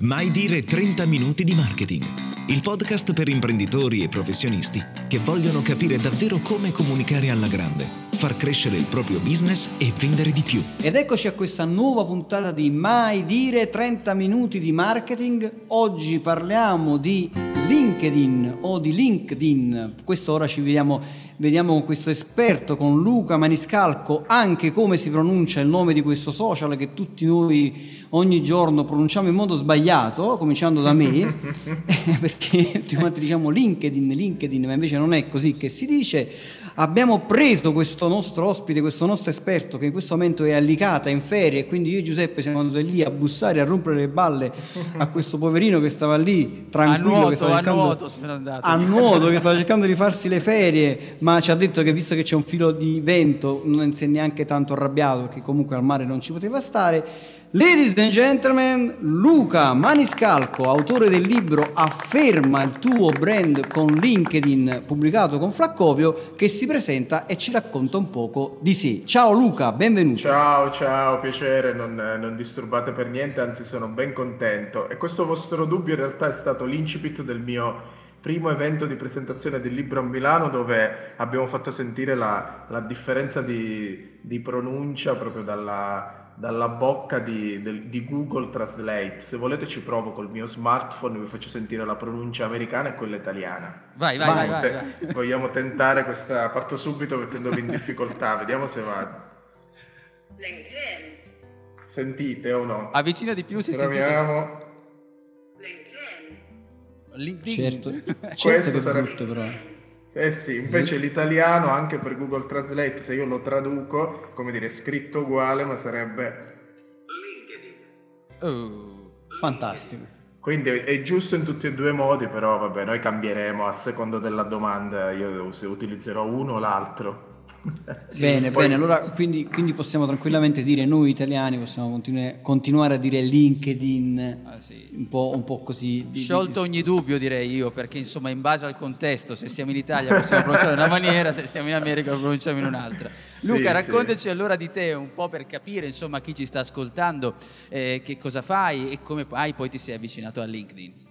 Mai dire 30 minuti di marketing. Il podcast per imprenditori e professionisti che vogliono capire davvero come comunicare alla grande, far crescere il proprio business e vendere di più. Ed eccoci a questa nuova puntata di Mai dire 30 minuti di marketing. Oggi parliamo di LinkedIn o di LinkedIn. Questo ora ci vediamo, vediamo con questo esperto, con Luca Maniscalco, anche come si pronuncia il nome di questo social che tutti noi ogni giorno pronunciamo in modo sbagliato, cominciando da me, perché tutti quanti diciamo LinkedIn, LinkedIn, ma invece non è così che si dice. Abbiamo preso questo nostro ospite, questo nostro esperto che in questo momento è allicata in ferie e quindi io e Giuseppe siamo andati lì a bussare, a rompere le balle a questo poverino che stava lì tranquillo. A nuoto, che stava cercando, a nuoto. A nuoto, che stava cercando di farsi le ferie, ma ci ha detto che visto che c'è un filo di vento non si è neanche tanto arrabbiato perché comunque al mare non ci poteva stare. Ladies and gentlemen, Luca Maniscalco, autore del libro Afferma il tuo brand con LinkedIn, pubblicato con Flaccovio, che si presenta e ci racconta un poco di sé. Ciao Luca, benvenuto. Ciao, ciao, piacere, non, non disturbate per niente, anzi sono ben contento. E questo vostro dubbio in realtà è stato l'incipit del mio primo evento di presentazione del libro a Milano dove abbiamo fatto sentire la, la differenza di, di pronuncia proprio dalla dalla bocca di, del, di, Google Translate. Se volete ci provo col mio smartphone, vi faccio sentire la pronuncia americana e quella italiana. Vai, vai, vai, vai, vai. Vogliamo tentare questa, parto subito mettendovi in difficoltà, vediamo se va. LinkedIn. Sentite o no? Avvicina di più se Proviamo. LinkedIn. LinkedIn. Certo, certo Questo sarebbe... brutto però. Eh sì, invece mm. l'italiano anche per Google Translate, se io lo traduco, come dire, scritto uguale, ma sarebbe LinkedIn. Oh, fantastico. Quindi è giusto in tutti e due i modi, però vabbè, noi cambieremo a seconda della domanda, io utilizzerò uno o l'altro. Sì, bene, poi... bene, allora quindi, quindi, possiamo tranquillamente dire noi italiani possiamo continu- continuare a dire LinkedIn ah, sì. un, po', un, po', così. Di, Sciolto di... ogni dubbio direi io, perché insomma in base al contesto, se siamo in Italia possiamo pronunciare in una maniera, se siamo in America lo pronunciamo in un'altra. Sì, Luca, raccontaci allora di te un po' per capire insomma chi ci sta ascoltando, eh, che cosa fai e come hai poi ti sei avvicinato a LinkedIn.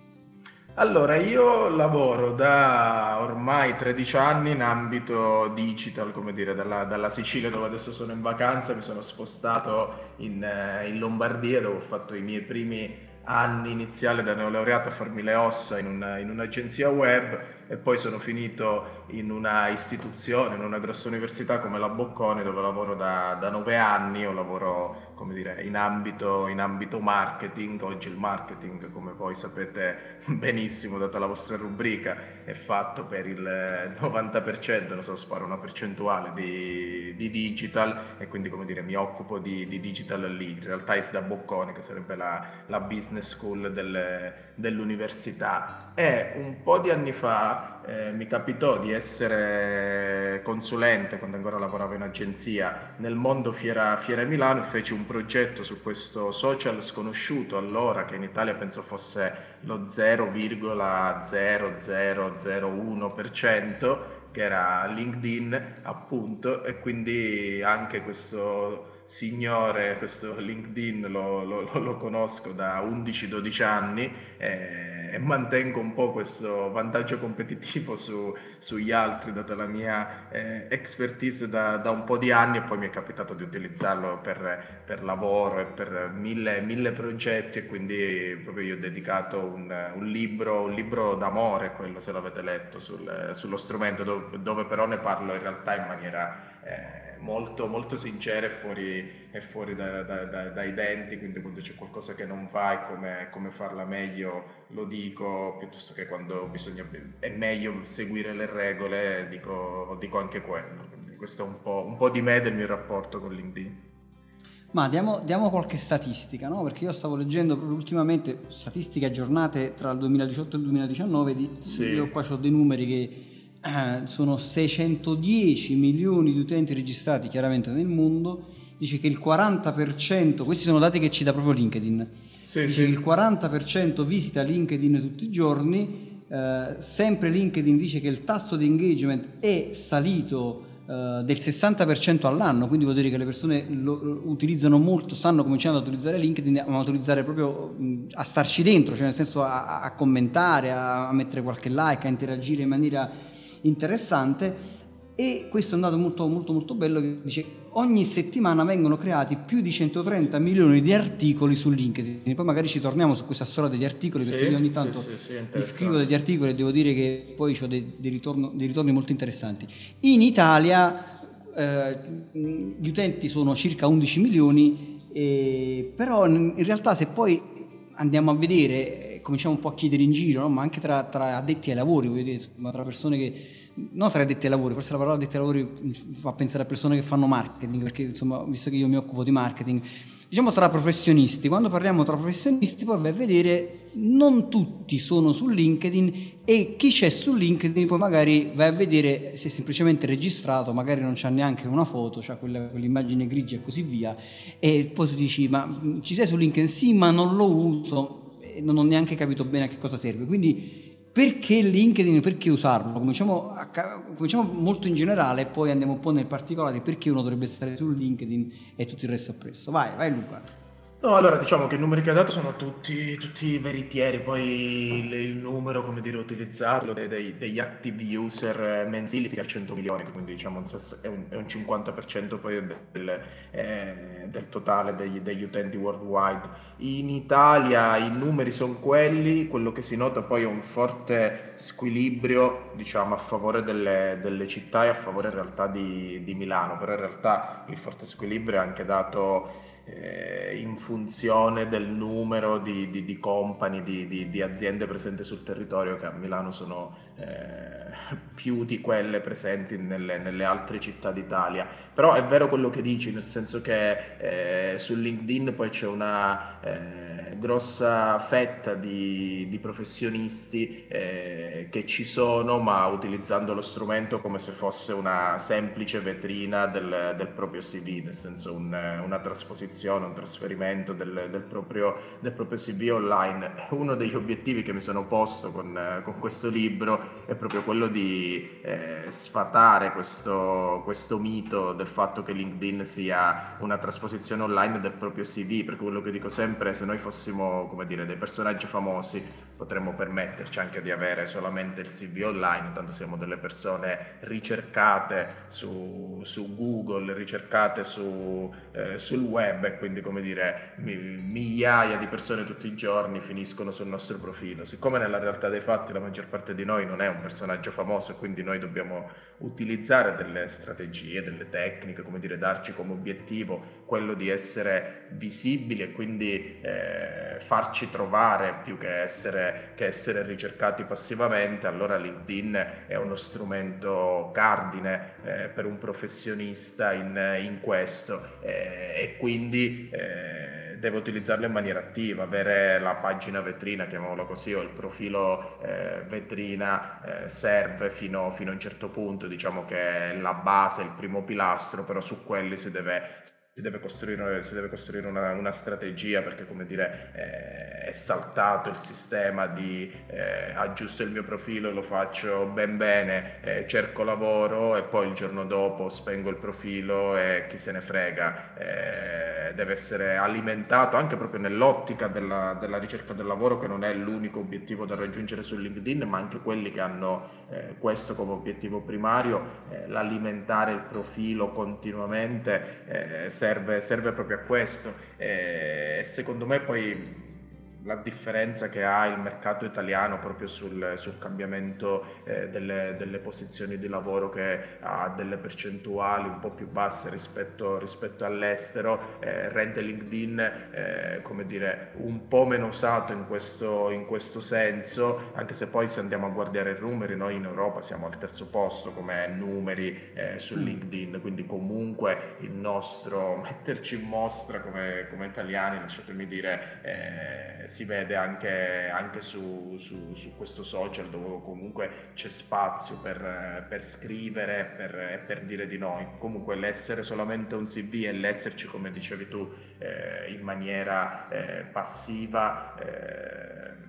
Allora, io lavoro da ormai 13 anni in ambito digital, come dire, dalla, dalla Sicilia dove adesso sono in vacanza, mi sono spostato in, eh, in Lombardia dove ho fatto i miei primi anni iniziali da neolaureato a farmi le ossa in, una, in un'agenzia web e poi sono finito in una istituzione, in una grossa università come la Bocconi dove lavoro da, da nove anni, io lavoro come dire, in, ambito, in ambito marketing, oggi il marketing come voi sapete benissimo data la vostra rubrica è fatto per il 90%, non so sparo una percentuale di, di digital e quindi come dire mi occupo di, di, digital lì, in realtà è da Bocconi che sarebbe la, la business school delle, dell'università. E un po' di anni fa eh, mi capitò di essere consulente quando ancora lavoravo in agenzia nel mondo Fiera, Fiera Milano e feci un progetto su questo social sconosciuto allora che in Italia penso fosse lo 0,0001% che era LinkedIn appunto e quindi anche questo signore, questo LinkedIn lo, lo, lo conosco da 11-12 anni eh, e mantengo un po' questo vantaggio competitivo su, sugli altri data la mia eh, expertise da, da, un po' di anni e poi mi è capitato di utilizzarlo per, per lavoro e per mille, mille, progetti e quindi proprio io ho dedicato un, un libro, un libro d'amore, quello se l'avete letto, sul, sullo strumento dove, dove, però ne parlo in realtà in maniera... Eh, molto, molto sincera e fuori, e fuori da, da, da, dai denti, quindi quando c'è qualcosa che non va e come, come, farla meglio lo dico, piuttosto che quando bisogna, è meglio seguire le regole, dico, dico anche quello. Quindi questo è un po', un po' di me e del mio rapporto con LinkedIn. Ma diamo, diamo, qualche statistica, no? perché io stavo leggendo ultimamente statistiche aggiornate tra il 2018 e il 2019, di, sì. io qua ho dei numeri che sono 610 milioni di utenti registrati chiaramente nel mondo, dice che il 40%, questi sono dati che ci dà proprio LinkedIn, sì, dice sì. che il 40% visita LinkedIn tutti i giorni, eh, sempre LinkedIn dice che il tasso di engagement è salito eh, del 60% all'anno, quindi vuol dire che le persone lo, utilizzano molto, stanno cominciando ad utilizzare LinkedIn, ma utilizzare proprio a starci dentro, cioè nel senso a, a commentare, a, a mettere qualche like, a interagire in maniera interessante e questo è un dato molto molto molto bello che dice ogni settimana vengono creati più di 130 milioni di articoli su LinkedIn. Poi magari ci torniamo su questa storia degli articoli perché io ogni tanto sì, sì, sì, scrivo degli articoli e devo dire che poi ho dei, dei, ritorno, dei ritorni molto interessanti. In Italia eh, gli utenti sono circa 11 milioni eh, però in realtà se poi andiamo a vedere cominciamo un po' a chiedere in giro, no? ma anche tra, tra, addetti ai lavori, dire, ma tra persone che, non tra addetti ai lavori, forse la parola addetti ai lavori fa pensare a persone che fanno marketing, perché insomma, visto che io mi occupo di marketing, diciamo tra professionisti, quando parliamo tra professionisti poi vai a vedere non tutti sono su LinkedIn e chi c'è su LinkedIn poi magari vai a vedere se è semplicemente registrato, magari non c'ha neanche una foto, c'ha quella, quell'immagine grigia e così via e poi tu dici ma ci sei su LinkedIn? Sì ma non lo uso, non ho neanche capito bene a che cosa serve. Quindi perché LinkedIn, perché usarlo? Cominciamo, a, cominciamo, molto in generale e poi andiamo un po' nel particolare perché uno dovrebbe stare su LinkedIn e tutto il resto appresso. Vai, vai Luca. No, allora diciamo che i numeri che ha dato sono tutti, tutti veritieri, poi il, il numero, come dire, utilizzato dei, dei, degli active user mensili sia a 100 milioni, quindi diciamo è un, è un 50% poi del, eh, del totale degli, degli, utenti worldwide. In Italia i numeri sono quelli, quello che si nota poi è un forte squilibrio diciamo, a favore delle, delle città e a favore in realtà di, di Milano, però in realtà il forte squilibrio è anche dato eh, in funzione del numero di, di, di company, di, di, aziende presenti sul territorio che a Milano sono eh, più di quelle presenti nelle, nelle, altre città d'Italia. Però è vero quello che dici, nel senso che eh, su LinkedIn poi c'è una eh, grossa fetta di, di professionisti eh, che ci sono, ma utilizzando lo strumento come se fosse una semplice vetrina del, del proprio CV, nel senso un, una trasposizione, un trasferimento del, del, proprio, del proprio CV online. Uno degli obiettivi che mi sono posto con, con questo libro è proprio quello di eh, sfatare questo, questo mito del fatto che LinkedIn sia una trasposizione online del proprio CV, perché quello che dico sempre se noi fossimo come dire, dei personaggi famosi potremmo permetterci anche di avere solamente il CV online, tanto siamo delle persone ricercate su, su Google, ricercate su, eh, sul web e quindi come dire migliaia di persone tutti i giorni finiscono sul nostro profilo. Siccome nella realtà dei fatti la maggior parte di noi non è un personaggio famoso e quindi noi dobbiamo utilizzare delle strategie, delle tecniche, come dire, darci come obiettivo quello di essere visibili e quindi eh, farci trovare più che essere, che essere, ricercati passivamente, allora LinkedIn è uno strumento cardine eh, per un professionista in, in questo. Eh, e quindi eh, deve utilizzarlo in maniera attiva, avere la pagina vetrina, chiamiamolo così, o il profilo eh, vetrina eh, serve fino, fino, a un certo punto, diciamo che è la base, il primo pilastro, però su quelli si deve, si deve costruire, si deve costruire una, una, strategia perché come dire eh, è saltato il sistema di eh, aggiusto il mio profilo lo faccio ben bene, eh, cerco lavoro e poi il giorno dopo spengo il profilo e chi se ne frega. Eh, deve essere alimentato anche proprio nell'ottica della, della, ricerca del lavoro che non è l'unico obiettivo da raggiungere su LinkedIn ma anche quelli che hanno eh, questo come obiettivo primario, eh, l'alimentare il profilo continuamente serve, serve proprio a questo. E secondo me poi la differenza che ha il mercato italiano proprio sul, sul cambiamento eh, delle, delle, posizioni di lavoro che ha delle percentuali un po' più basse rispetto, rispetto all'estero eh, rende LinkedIn eh, come dire un po' meno usato in questo, in questo senso anche se poi se andiamo a guardare i numeri noi in Europa siamo al terzo posto come numeri eh, su mm. LinkedIn quindi comunque il nostro metterci in mostra come, come italiani lasciatemi dire eh, si vede anche, anche su, su, su, questo social dove comunque c'è spazio per, per scrivere per, e per dire di noi. Comunque l'essere solamente un CV e l'esserci, come dicevi tu, eh, in maniera eh, passiva. Eh,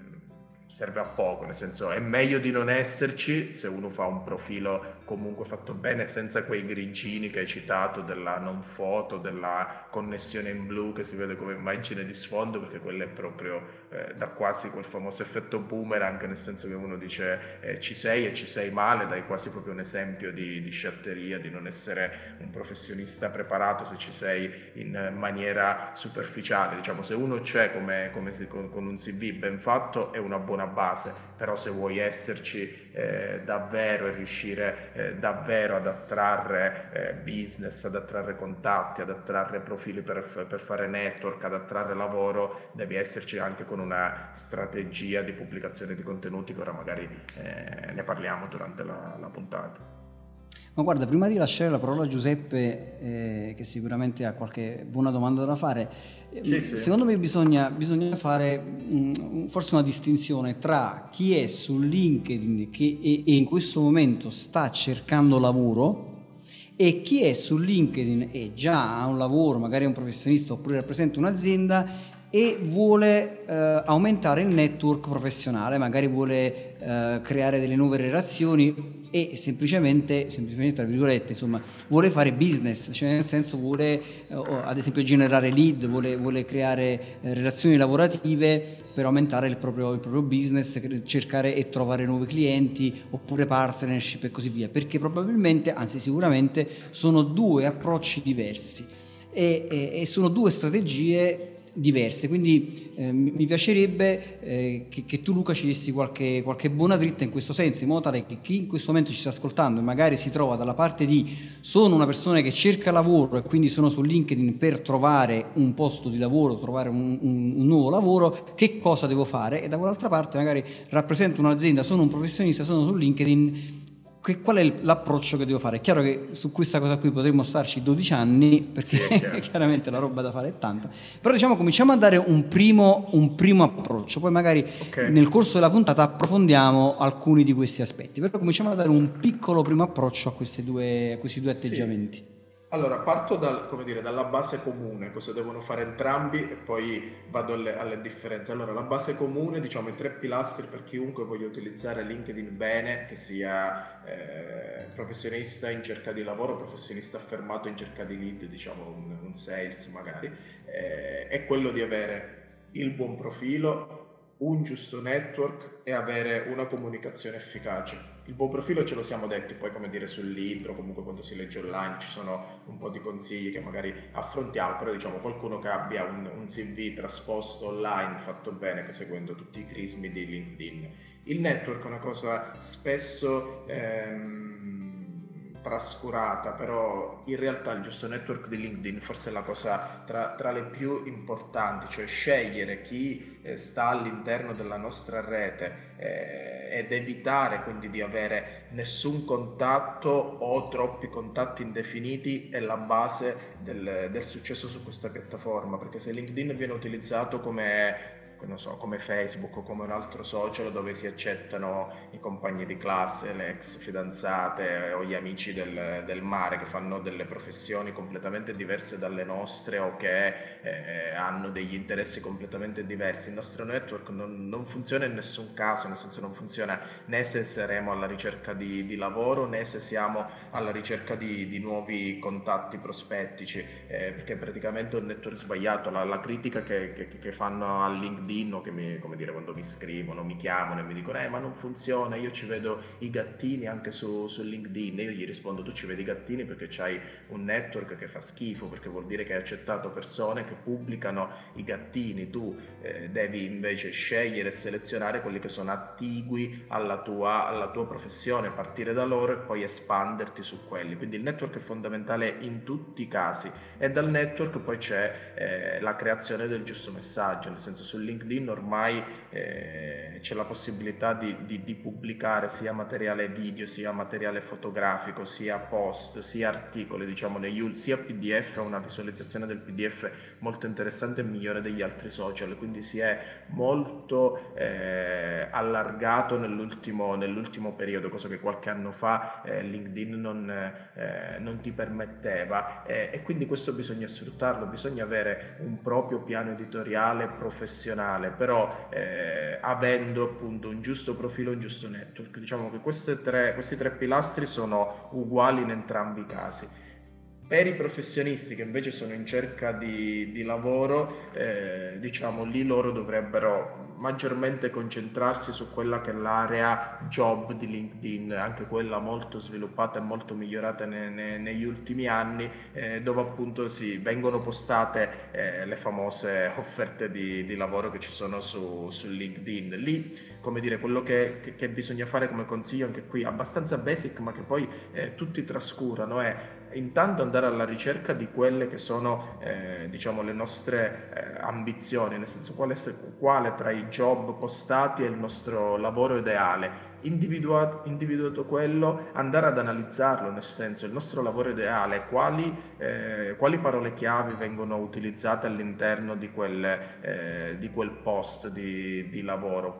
serve a poco, nel senso è meglio di non esserci se uno fa un profilo comunque fatto bene senza quei grigini che hai citato della non foto, della connessione in blu che si vede come immagine di sfondo perché quello è proprio eh, da quasi quel famoso effetto boomerang nel senso che uno dice eh, ci sei e ci sei male, dai quasi proprio un esempio di, di sciatteria, di non essere un professionista preparato se ci sei in maniera superficiale, diciamo se uno c'è come, come se, con, con un CV ben fatto è una buona buona base, però se vuoi esserci eh, davvero e riuscire eh, davvero ad attrarre eh, business, ad attrarre contatti, ad attrarre profili per, per, fare network, ad attrarre lavoro, devi esserci anche con una strategia di pubblicazione di contenuti che ora magari eh, ne parliamo durante la, la puntata. Ma guarda, prima di lasciare la parola a Giuseppe, eh, che sicuramente ha qualche buona domanda da fare, eh, sì, sì. secondo me bisogna, bisogna fare mh, forse una distinzione tra chi è su LinkedIn che, e, e in questo momento sta cercando lavoro e chi è su LinkedIn e già ha un lavoro, magari è un professionista oppure rappresenta un'azienda e vuole eh, aumentare il network professionale, magari vuole eh, creare delle nuove relazioni e semplicemente, semplicemente tra virgolette, insomma, vuole fare business, cioè nel senso vuole eh, ad esempio generare lead, vuole, vuole creare eh, relazioni lavorative per aumentare il proprio, il proprio business, cercare e trovare nuovi clienti oppure partnership e così via, perché probabilmente, anzi sicuramente, sono due approcci diversi e, e, e sono due strategie diverse. Quindi eh, mi piacerebbe eh, che, che, tu Luca ci dessi qualche, qualche, buona dritta in questo senso, in modo tale che chi in questo momento ci sta ascoltando e magari si trova dalla parte di sono una persona che cerca lavoro e quindi sono su LinkedIn per trovare un posto di lavoro, trovare un, un, un nuovo lavoro, che cosa devo fare? E da quell'altra parte magari rappresento un'azienda, sono un professionista, sono su LinkedIn che, qual è l'approccio che devo fare? È chiaro che su questa cosa qui potremmo starci 12 anni, perché sì, chiaramente la roba da fare è tanta, però diciamo cominciamo a dare un primo, un primo approccio, poi magari okay. nel corso della puntata approfondiamo alcuni di questi aspetti, però cominciamo a dare un piccolo primo approccio a, due, a questi due atteggiamenti. Sì. Allora, parto dal, dire, dalla base comune, cosa devono fare entrambi e poi vado alle, alle, differenze. Allora, la base comune, diciamo i tre pilastri per chiunque voglia utilizzare LinkedIn bene, che sia eh, professionista in cerca di lavoro, professionista affermato in cerca di lead, diciamo un, un sales magari, eh, è quello di avere il buon profilo, un giusto network e avere una comunicazione efficace. Il buon profilo ce lo siamo detti, poi come dire sul libro, comunque quando si legge online ci sono un po' di consigli che magari affrontiamo, però diciamo qualcuno che abbia un, un CV trasposto online, fatto bene, seguendo tutti i crismi di LinkedIn. Il network è una cosa spesso... Ehm, trascurata, però in realtà il giusto network di LinkedIn forse è la cosa tra, tra le più importanti, cioè scegliere chi eh, sta all'interno della nostra rete eh, ed evitare quindi di avere nessun contatto o troppi contatti indefiniti è la base del, del successo su questa piattaforma, perché se LinkedIn viene utilizzato come so, come Facebook o come un altro social dove si accettano i compagni di classe, le ex fidanzate o gli amici del, del mare che fanno delle professioni completamente diverse dalle nostre o che eh, hanno degli interessi completamente diversi. Il nostro network non, non, funziona in nessun caso, nel senso non funziona né se saremo alla ricerca di, di lavoro né se siamo alla ricerca di, di nuovi contatti prospettici, eh, perché è praticamente un network sbagliato. La, la critica che, che, che fanno a LinkedIn LinkedIn o che mi, come dire, quando mi scrivono, mi chiamano e mi dicono eh ma non funziona, io ci vedo i gattini anche su, su LinkedIn. Io gli rispondo tu ci vedi i gattini perché c'hai un network che fa schifo, perché vuol dire che hai accettato persone che pubblicano i gattini, tu eh, devi invece scegliere e selezionare quelli che sono attigui alla tua, alla tua professione, partire da loro e poi espanderti su quelli. Quindi il network è fondamentale in tutti i casi. E dal network poi c'è eh, la creazione del giusto messaggio, nel senso su LinkedIn LinkedIn ormai eh, c'è la possibilità di, di, di, pubblicare sia materiale video, sia materiale fotografico, sia post, sia articoli, diciamo, negli, sia PDF, una visualizzazione del PDF molto interessante e migliore degli altri social, quindi si è molto eh, allargato nell'ultimo, nell'ultimo, periodo, cosa che qualche anno fa eh, LinkedIn non, eh, non, ti permetteva. E quindi questo bisogna sfruttarlo, bisogna avere un proprio piano editoriale professionale canale, però eh, avendo appunto un giusto profilo, un giusto network. Diciamo che tre, questi tre pilastri sono uguali in entrambi i casi. Per i professionisti che invece sono in cerca di, di lavoro, eh, diciamo lì loro dovrebbero maggiormente concentrarsi su quella che è l'area job di LinkedIn, anche quella molto sviluppata e molto migliorata ne, ne, negli ultimi anni, eh, dove appunto si vengono postate eh, le famose offerte di, di, lavoro che ci sono su, su LinkedIn. Lì, come dire, quello che, che, che, bisogna fare come consiglio anche qui, abbastanza basic, ma che poi eh, tutti trascurano, è intanto andare alla ricerca di quelle che sono eh, diciamo le nostre eh, ambizioni, nel senso quale, quale, tra i job postati è il nostro lavoro ideale. Individuato, individuato quello, andare ad analizzarlo, nel senso il nostro lavoro ideale, quali, eh, quali parole chiavi vengono utilizzate all'interno di quel, eh, di quel post di, di lavoro.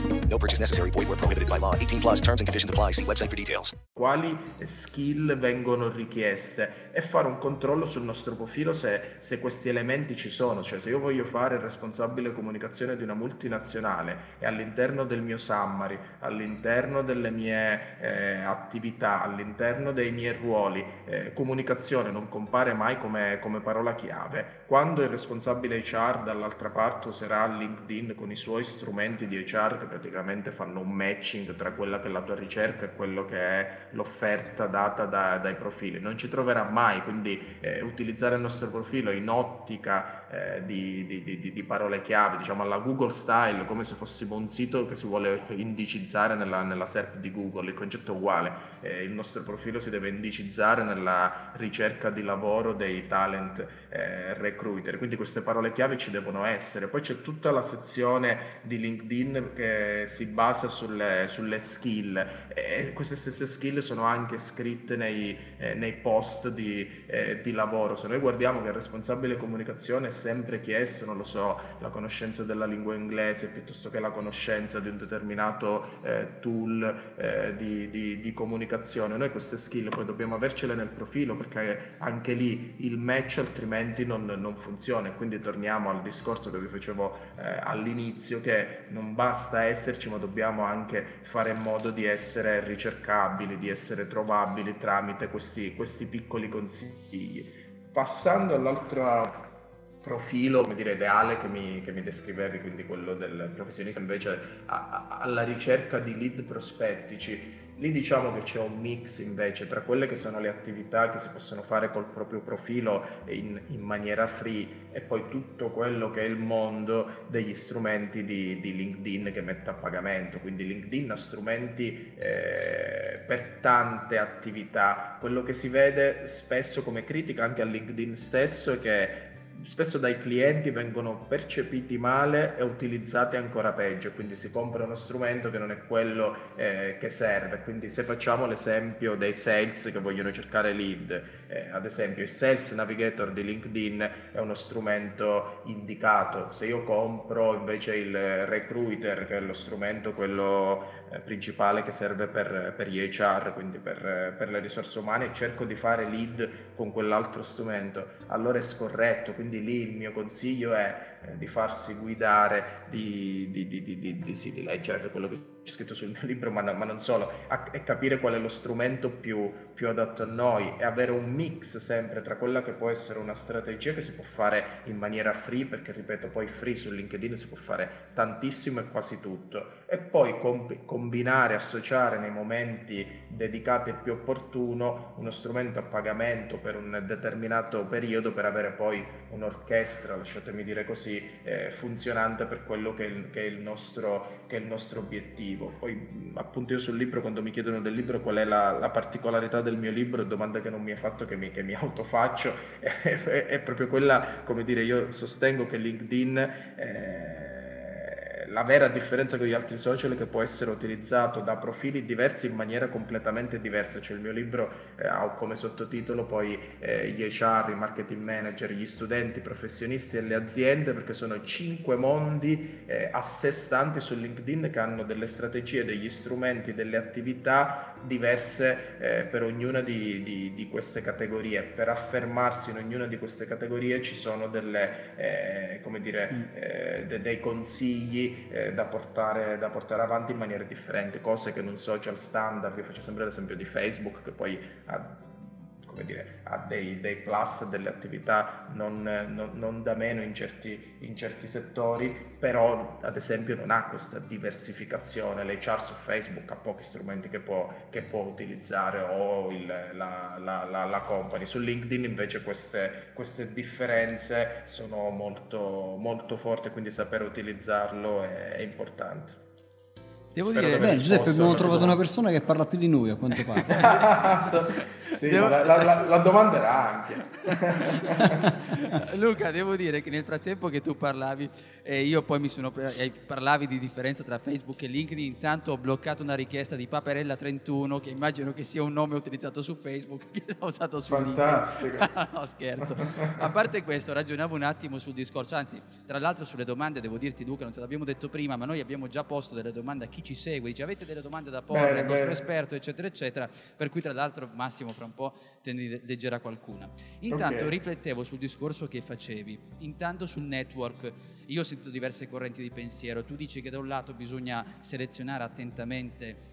No purchase necessary. Void where prohibited by law. 18 plus terms and conditions apply. See website for details. Quali skill vengono richieste e fare un controllo sul nostro profilo se, se questi elementi ci sono. Cioè se io voglio fare il responsabile comunicazione di una multinazionale e all'interno del mio summary, all'interno delle mie eh, attività, all'interno dei miei ruoli, eh, comunicazione non compare mai come, come parola chiave. Quando il responsabile HR dall'altra parte userà LinkedIn con i suoi strumenti di HR che praticamente praticamente fanno un matching tra quella che è la tua ricerca e quello che è l'offerta data da, dai profili. Non ci troverà mai, quindi eh, utilizzare il nostro profilo in ottica eh, di, di, di, di, parole chiave, diciamo alla Google style, come se fossimo un sito che si vuole indicizzare nella, nella SERP di Google, il concetto è uguale, eh, il nostro profilo si deve indicizzare nella ricerca di lavoro dei talent eh, recruiter, quindi queste parole chiave ci devono essere. Poi c'è tutta la sezione di LinkedIn che si basa sulle, sulle skill e queste stesse skill sono anche scritte nei, eh, nei post di, eh, di, lavoro. Se noi guardiamo che il responsabile comunicazione sempre chiesto, non lo so, la conoscenza della lingua inglese piuttosto che la conoscenza di un determinato eh, tool eh, di, di, di, comunicazione, noi queste skill poi dobbiamo avercele nel profilo perché anche lì il match altrimenti non, non funziona. E quindi torniamo al discorso che vi facevo eh, all'inizio che non basta esserci ma dobbiamo anche fare in modo di essere ricercabili, di essere trovabili tramite questi, questi piccoli consigli. Passando all'altro profilo, come dire, ideale che mi, che mi, descrivevi, quindi quello del professionista invece a, a, alla ricerca di lead prospettici, Lì diciamo che c'è un mix invece tra quelle che sono le attività che si possono fare col proprio profilo in, in maniera free e poi tutto quello che è il mondo degli strumenti di, di LinkedIn che mette a pagamento. Quindi LinkedIn ha strumenti eh, per tante attività. Quello che si vede spesso come critica anche a LinkedIn stesso è che spesso dai clienti vengono percepiti male e utilizzati ancora peggio, quindi si compra uno strumento che non è quello eh, che serve. Quindi se facciamo l'esempio dei sales che vogliono cercare lead, eh, ad esempio il Sales Navigator di LinkedIn è uno strumento indicato, se io compro invece il Recruiter che è lo strumento quello principale che serve per, per gli HR, quindi per, per, le risorse umane, e cerco di fare lead con quell'altro strumento, allora è scorretto, quindi lì il mio consiglio è eh, di farsi guidare, di, di, di, sì, di leggere quello che c'è scritto sul mio libro, ma, ma non solo, a, e capire qual è lo strumento più, più, adatto a noi e avere un mix sempre tra quella che può essere una strategia che si può fare in maniera free, perché ripeto, poi free su LinkedIn si può fare tantissimo e quasi tutto, e poi comp- combinare, associare nei momenti dedicati e più opportuno uno strumento a pagamento per un determinato periodo per avere poi un'orchestra, lasciatemi dire così, eh, funzionante per quello che è il, che è nostro che è il nostro obiettivo. Poi appunto io sul libro, quando mi chiedono del libro qual è la, la particolarità del mio libro, domanda che non mi hai fatto, che mi, che mi autofaccio, è, è, è, proprio quella, come dire, io sostengo che LinkedIn... Eh, la vera differenza con gli altri social è che può essere utilizzato da profili diversi in maniera completamente diversa, cioè il mio libro eh, ha come sottotitolo poi eh, gli HR, i marketing manager, gli studenti, i professionisti e le aziende perché sono cinque mondi eh, a sé stanti su LinkedIn che hanno delle strategie, degli strumenti, delle attività diverse eh, per ognuna di, di, di, queste categorie. Per affermarsi in ognuna di queste categorie ci sono delle, eh, come dire, mm. eh, de, dei consigli eh, da, portare, da, portare, avanti in maniera differente, cose che in un social standard, io faccio sempre l'esempio di Facebook che poi ha, dire, ha dei, dei, plus, delle attività non, non, non da meno in certi, in certi, settori, però ad esempio non ha questa diversificazione, l'HR su Facebook ha pochi strumenti che può, che può utilizzare o il, la, la, la, la, company, su LinkedIn invece queste, queste differenze sono molto, molto forti, quindi sapere utilizzarlo è, è importante. Devo Spero dire, beh, Giuseppe, abbiamo trovato una persona che parla più di noi a quanto pare. sì, devo... la, la, la, domanda era anche. Luca, devo dire che nel frattempo che tu parlavi, eh, io poi mi sono. Eh, parlavi di differenza tra Facebook e LinkedIn. Intanto ho bloccato una richiesta di Paperella31, che immagino che sia un nome utilizzato su Facebook, che l'ho usato su Fantastico. LinkedIn. no, scherzo. A parte questo, ragionavo un attimo sul discorso. Anzi, tra l'altro, sulle domande, devo dirti, Luca, non te l'abbiamo detto prima, ma noi abbiamo già posto delle domande a chi ci segue, dice avete delle domande da porre bene, al nostro bene. esperto, eccetera, eccetera, per cui tra l'altro Massimo fra un po' te ne leggerà qualcuna. Intanto okay. riflettevo sul discorso che facevi, intanto sul network, io ho sentito diverse correnti di pensiero, tu dici che da un lato bisogna selezionare attentamente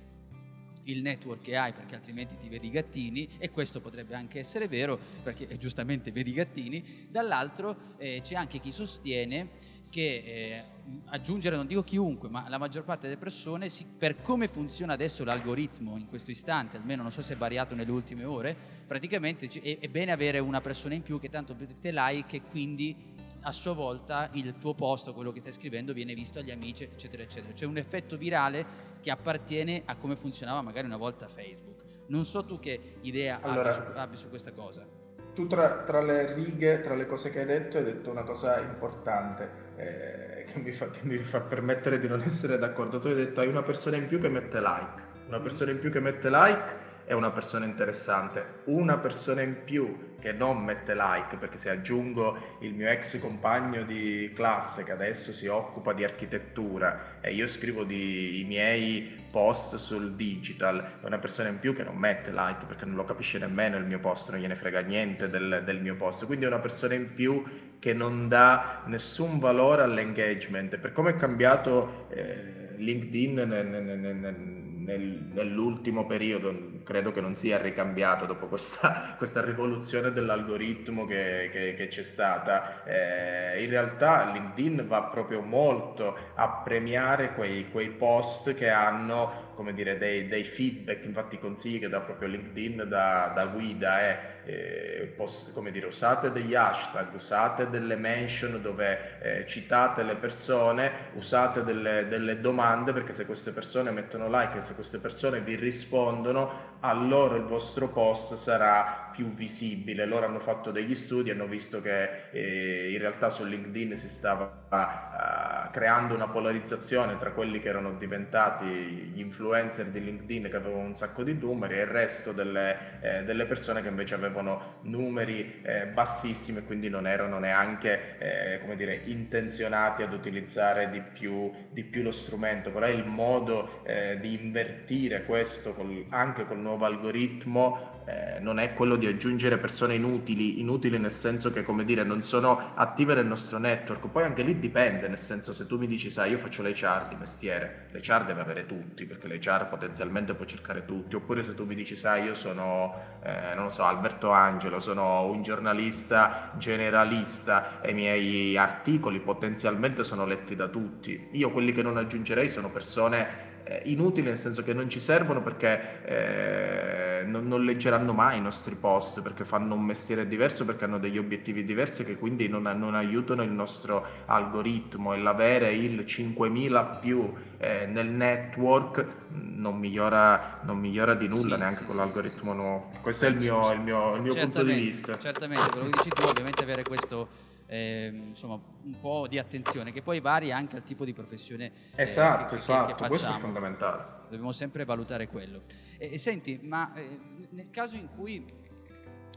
il network che hai perché altrimenti ti vedi i gattini e questo potrebbe anche essere vero perché eh, giustamente vedi i gattini, dall'altro eh, c'è anche chi sostiene che eh, aggiungere, non dico chiunque, ma la maggior parte delle persone, si, per come funziona adesso l'algoritmo in questo istante, almeno non so se è variato nelle ultime ore, praticamente è, è bene avere una persona in più che tanto te like e quindi a sua volta il tuo posto, quello che stai scrivendo, viene visto agli amici, eccetera, eccetera. C'è un effetto virale che appartiene a come funzionava magari una volta Facebook. Non so tu che idea allora, abbi, su, abbi su questa cosa. Tu tra, tra, le righe, tra le cose che hai detto, hai detto una cosa importante eh, che, mi fa, che, mi fa, permettere di non essere d'accordo. Tu hai detto hai una persona in più che mette like, una persona in più che mette like è una persona interessante. Una persona in più che non mette like, perché se aggiungo il mio ex compagno di classe che adesso si occupa di architettura e io scrivo di, i miei post sul digital, è una persona in più che non mette like perché non lo capisce nemmeno il mio post, non gliene frega niente del, del mio post, quindi è una persona in più che non dà nessun valore all'engagement. Per come è cambiato eh, LinkedIn nel, nel, nel nel, nell'ultimo periodo credo che non sia ricambiato dopo questa, questa rivoluzione dell'algoritmo che, che, che c'è stata. Eh, in realtà LinkedIn va proprio molto a premiare quei, quei post che hanno come dire, dei, dei, feedback, infatti consigli che dà proprio LinkedIn da, da guida è eh, post, come dire, usate degli hashtag, usate delle mention dove eh, citate le persone, usate delle, delle, domande perché se queste persone mettono like, se queste persone vi rispondono, allora il vostro post sarà più visibile. Loro hanno fatto degli studi, hanno visto che eh, in realtà su LinkedIn si stava uh, creando una polarizzazione tra quelli che erano diventati gli influencer di LinkedIn che avevano un sacco di numeri e il resto delle, eh, delle persone che invece avevano numeri eh, bassissimi e quindi non erano neanche eh, come dire, intenzionati ad utilizzare di più, di più lo strumento. Però il modo eh, di invertire questo col, anche col nuovo algoritmo eh, non è quello di aggiungere persone inutili, inutili nel senso che come dire non sono attive nel nostro network, poi anche lì dipende, nel senso se tu mi dici sai io faccio l'HR di mestiere, l'HR deve avere tutti perché l'HR potenzialmente può cercare tutti, oppure se tu mi dici sai io sono, eh, non lo so, Alberto Angelo, sono un giornalista generalista e i miei articoli potenzialmente sono letti da tutti, io quelli che non aggiungerei sono persone inutili nel senso che non ci servono perché eh, non, non, leggeranno mai i nostri post perché fanno un mestiere diverso perché hanno degli obiettivi diversi che quindi non, non aiutano il nostro algoritmo. E l'avere il 5000 più eh, nel network non migliora, non migliora di nulla sì, neanche sì, con sì, l'algoritmo nuovo. Questo è il mio, il mio, il mio punto di vista. certamente quello che dici tu ovviamente avere questo eh, insomma, un po' di attenzione, che poi varia anche al tipo di professione. Eh, esatto, che, esatto, che questo è fondamentale. Dobbiamo sempre valutare quello. E, e senti, ma eh, nel caso in cui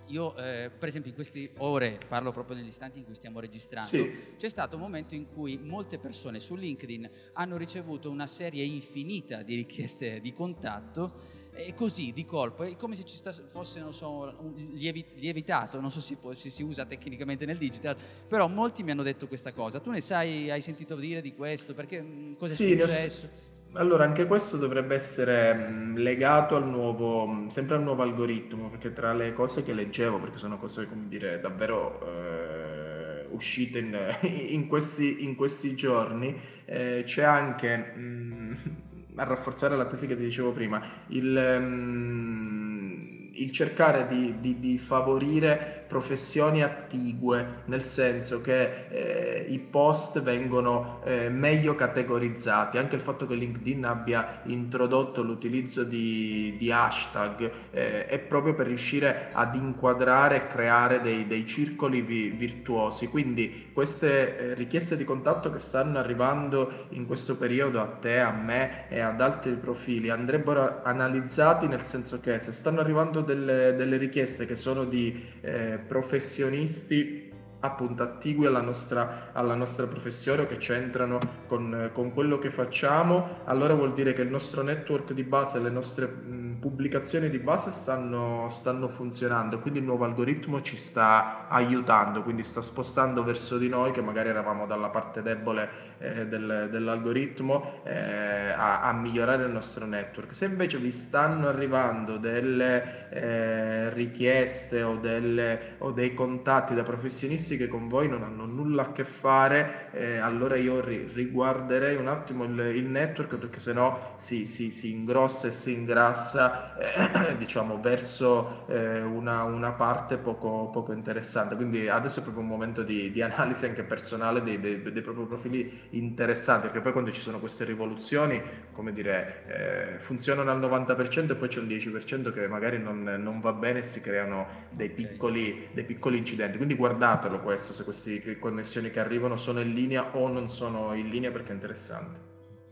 io, eh, per esempio, in queste ore, parlo proprio negli istanti in cui stiamo registrando, sì. c'è stato un momento in cui molte persone su LinkedIn hanno ricevuto una serie infinita di richieste di contatto e così di colpo, è come se ci fosse non so, un lievitato, non so se, se, si usa tecnicamente nel digital, però molti mi hanno detto questa cosa. Tu ne sai, hai sentito dire di questo? Perché mm, cosa sì, è successo? Allora, anche questo dovrebbe essere mm, legato al nuovo, mm, sempre al nuovo algoritmo, perché tra le cose che leggevo, perché sono cose, come dire, davvero eh, uscite in, in, questi, in, questi, giorni, eh, c'è anche... Mh, a rafforzare la tesi che ti dicevo prima, il, um, il cercare di, di, di favorire professioni attigue, nel senso che eh, i post vengono eh, meglio categorizzati, anche il fatto che LinkedIn abbia introdotto l'utilizzo di, di hashtag eh, è proprio per riuscire ad inquadrare e creare dei, dei circoli vi, virtuosi, quindi queste eh, richieste di contatto che stanno arrivando in questo periodo a te, a me e ad altri profili andrebbero analizzati nel senso che se stanno arrivando delle, delle richieste che sono di eh, professionisti appunto attigui alla nostra, alla nostra professione o che c'entrano con, con, quello che facciamo, allora vuol dire che il nostro network di base, le nostre mh, pubblicazioni di base stanno, stanno funzionando, quindi il nuovo algoritmo ci sta aiutando, quindi sta spostando verso di noi che magari eravamo dalla parte debole eh, del, dell'algoritmo eh, a, a, migliorare il nostro network. Se invece vi stanno arrivando delle eh, richieste o, delle, o, dei contatti da professionisti che con voi non hanno nulla a che fare, eh, allora io ri, riguarderei un attimo il, il network perché sennò si, si, si ingrossa e si ingrassa eh, diciamo verso eh, una, una, parte poco, poco, interessante. Quindi adesso è proprio un momento di, di analisi anche personale dei, dei, dei propri profili interessanti, perché poi quando ci sono queste rivoluzioni, come dire, eh, funzionano al 90% e poi c'è un 10% che magari non, non va bene e si creano dei piccoli, dei piccoli, incidenti. Quindi guardatelo questo, se queste connessioni che arrivano sono in linea o non sono in linea perché è interessante.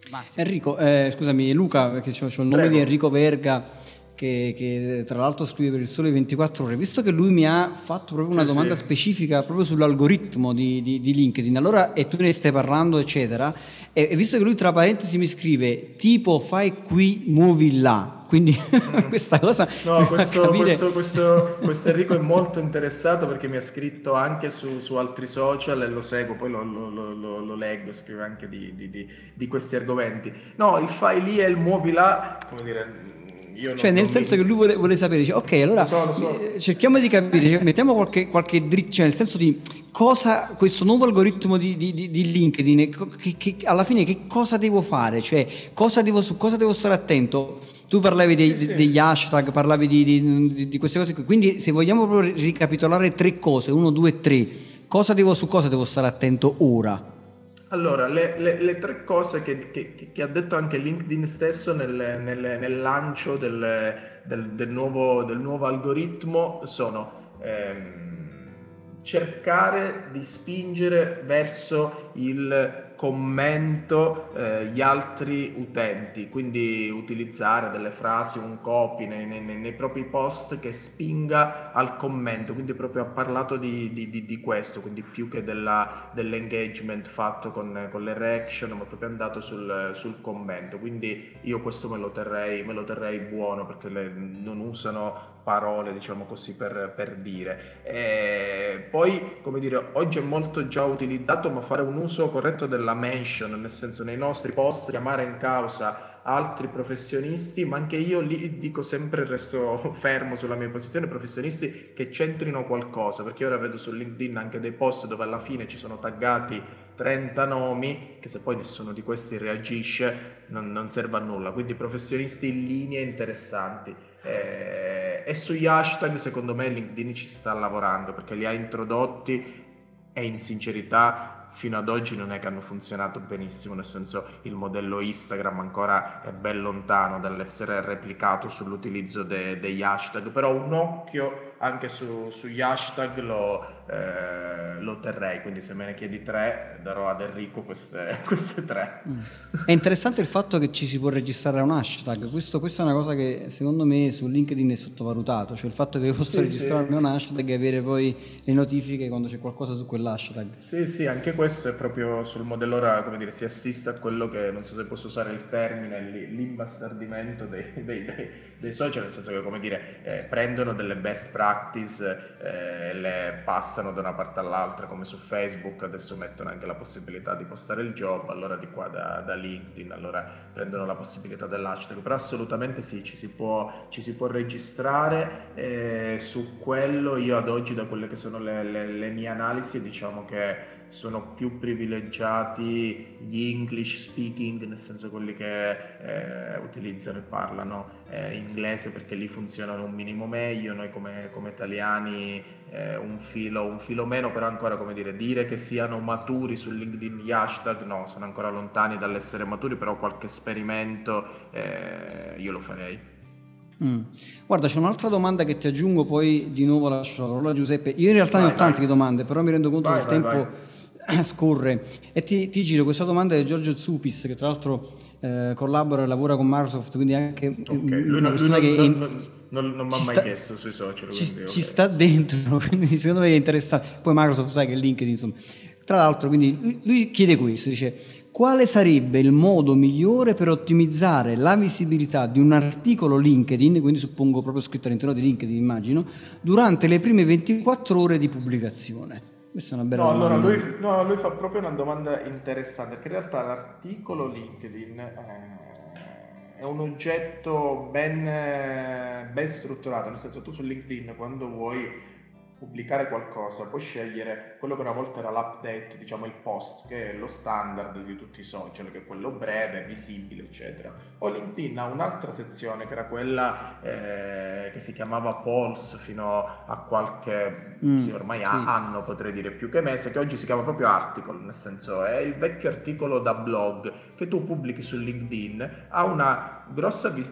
Massimo. Enrico, eh, scusami, Luca, che ho il nome Prego. di Enrico Verga che, che, tra l'altro scrive per il Sole 24 Ore, visto che lui mi ha fatto proprio una Sì, domanda sì. specifica proprio sull'algoritmo di, di- di LinkedIn, allora e tu ne stai parlando, eccetera, e, e visto che lui tra parentesi mi scrive tipo fai qui, muovi là, quindi questa cosa No, questo, questo- questo- questo Enrico è molto interessato perché mi ha scritto anche su, su altri social e lo seguo, poi lo, lo- lo- lo- leggo, scrive anche di, di- di- di questi argomenti. No, il fai lì e il muovi là, come dire, io non- Cioè, nel senso mi- che lui vuole, vuole sapere, dice, ok, allora Lo so, lo so. eh, cerchiamo di capire, cioè, mettiamo qualche, qualche dritto, cioè nel senso di cosa questo nuovo algoritmo di, di- di- di LinkedIn, che, che- alla fine che cosa devo fare, cioè cosa devo, su cosa devo stare attento. Tu parlavi dei- Sì, sì. degli hashtag, parlavi di, di- di- di queste cose qui, quindi se vogliamo proprio ricapitolare tre cose, uno, due, tre, cosa devo, su cosa devo stare attento ora? Allora, le, le- le tre cose che, che- che- ha detto anche LinkedIn stesso nel, nel- nel lancio del, del- del nuovo, del nuovo algoritmo sono ehm, cercare di spingere verso il commento eh, gli altri utenti, quindi utilizzare delle frasi, un copy nei, nei- nei- propri post che spinga al commento, quindi proprio ha parlato di, di- di- di questo, quindi più che della- dell'engagement fatto con, con le reaction, ma proprio andato sul, sul commento, quindi io questo me lo terrei, me lo terrei buono perché le- non usano parole, diciamo così, per, per dire. E poi, come dire, oggi è molto già utilizzato, ma fare un uso corretto della mention, nel senso nei nostri post chiamare in causa altri professionisti, ma anche io lì dico sempre, resto fermo sulla mia posizione, professionisti che c'entrino qualcosa, perché ora vedo su LinkedIn anche dei post dove alla fine ci sono taggati 30 nomi, che se poi nessuno di questi reagisce non, non serve a nulla, quindi professionisti in linea interessanti. Eh, e sugli hashtag secondo me LinkedIn ci sta lavorando perché li ha introdotti e in sincerità fino ad oggi non è che hanno funzionato benissimo, nel senso il modello Instagram ancora è ben lontano dall'essere replicato sull'utilizzo de- degli hashtag, però un occhio anche su- sugli hashtag lo, eh, lo terrei, quindi se me ne chiedi tre darò ad Enrico queste, queste tre. Mm. È interessante il fatto che ci si può registrare un hashtag, questo, questa è una cosa che secondo me su LinkedIn è sottovalutato, cioè il fatto che io possa Sì, registrarmi un hashtag e avere poi le notifiche quando c'è qualcosa su quell'hashtag. Sì, sì, anche questo è proprio sul modello ora, come dire, si assiste a quello che, non so se posso usare il termine, l'i- l'imbastardimento dei, dei- dei- dei social, nel senso che, come dire, eh, prendono delle best practice e le passano da una parte all'altra, come su Facebook, adesso mettono anche la possibilità di postare il job, allora di qua da, da LinkedIn, allora prendono la possibilità dell'hashtag, però assolutamente sì, ci si può, ci si può registrare, e su quello io ad oggi, da quelle che sono le, le- le mie analisi, diciamo che sono più privilegiati gli English speaking, nel senso quelli che eh, utilizzano e parlano eh, inglese perché lì funzionano un minimo meglio, noi come, come italiani eh, un, filo, un filo meno, però ancora come dire, dire che siano maturi su LinkedIn gli hashtag, no, sono ancora lontani dall'essere maturi, però qualche esperimento eh, io lo farei. Mm. Guarda, c'è un'altra domanda che ti aggiungo, poi di nuovo lascio la parola a Giuseppe. Io in realtà ne Vai, ho tante vai. di domande, però mi rendo conto Vai, che il tempo scorre. E ti, ti giro questa domanda di Giorgio Zupis, che tra l'altro eh, collabora e lavora con Microsoft, quindi anche Ok, lui, una persona non, che non- non- non- non mi ha mai sta- chiesto sui social. ci, quindi, ci ok. sta dentro, quindi secondo me è interessante. Poi Microsoft sai che LinkedIn, insomma. Tra l'altro, quindi lui, chiede questo, dice quale sarebbe il modo migliore per ottimizzare la visibilità di un articolo LinkedIn, quindi suppongo proprio scritto all'interno di LinkedIn, immagino, durante le prime 24 ore di pubblicazione? Questa è una bella No, allora domanda. lui, no, lui fa proprio una domanda interessante, perché in realtà l'articolo LinkedIn eh, è un oggetto ben, eh, ben strutturato, nel senso tu su LinkedIn quando vuoi pubblicare qualcosa puoi scegliere quello che una volta era l'update, diciamo il post, che è lo standard di tutti i social, che è quello breve, visibile, eccetera. O LinkedIn ha un'altra sezione che era quella eh, che si chiamava Polls fino a qualche, Mm, sì, ormai sì. anno potrei dire più che mese, che oggi si chiama proprio article, nel senso è il vecchio articolo da blog che tu pubblichi su LinkedIn, ha una grossa vis-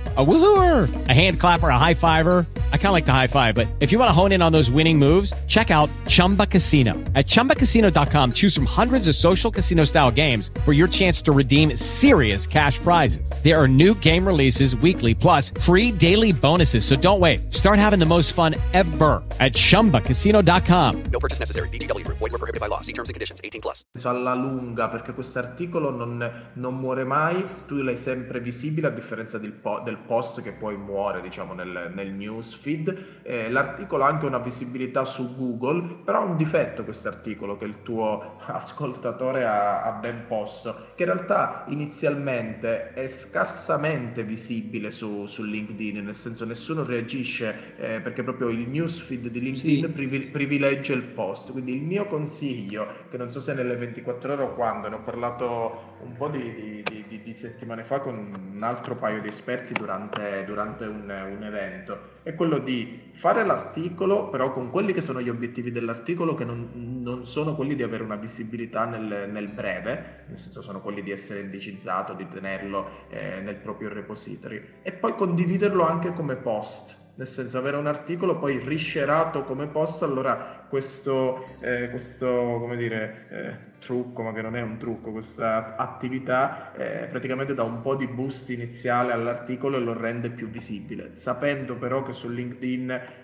A woohooer, a hand clapper, a high fiver. I kind of like the high five, but if you want to hone in on those winning moves, check out Chumba Casino. At ChumbaCasino.com, choose from hundreds of social casino style games for your chance to redeem serious cash prizes. There are new game releases weekly, plus free daily bonuses. So don't wait. Start having the most fun ever at ChumbaCasino.com. No purchase necessary. BGW. Void were prohibited by law. See terms and conditions. 18 plus. Alla lunga, perché questo articolo non, non muore mai, tu l'hai sempre visibile a differenza del, po- del post che poi muore diciamo nel, nel newsfeed. Eh, l'articolo ha anche una visibilità su Google, però ha un difetto questo articolo che il tuo ascoltatore ha, ha, ben posto, che in realtà inizialmente è scarsamente visibile su, su LinkedIn, nel senso nessuno reagisce eh, perché proprio il newsfeed di LinkedIn sì. privi, privilegia il post. Quindi il mio consiglio, che non so se nelle 24 ore o quando, ne ho parlato un po' di, di, di, di settimane fa con un altro paio di esperti durante durante, un, un, evento, è quello di fare l'articolo, però con quelli che sono gli obiettivi dell'articolo, che non, non sono quelli di avere una visibilità nel, nel, breve, nel senso sono quelli di essere indicizzato, di tenerlo eh, nel proprio repository, e poi condividerlo anche come post nel senso avere un articolo poi riscerato come post, allora questo, eh, questo dire, eh, trucco, ma che non è un trucco, questa attività eh, praticamente dà un po' di boost iniziale all'articolo e lo rende più visibile, sapendo però che su LinkedIn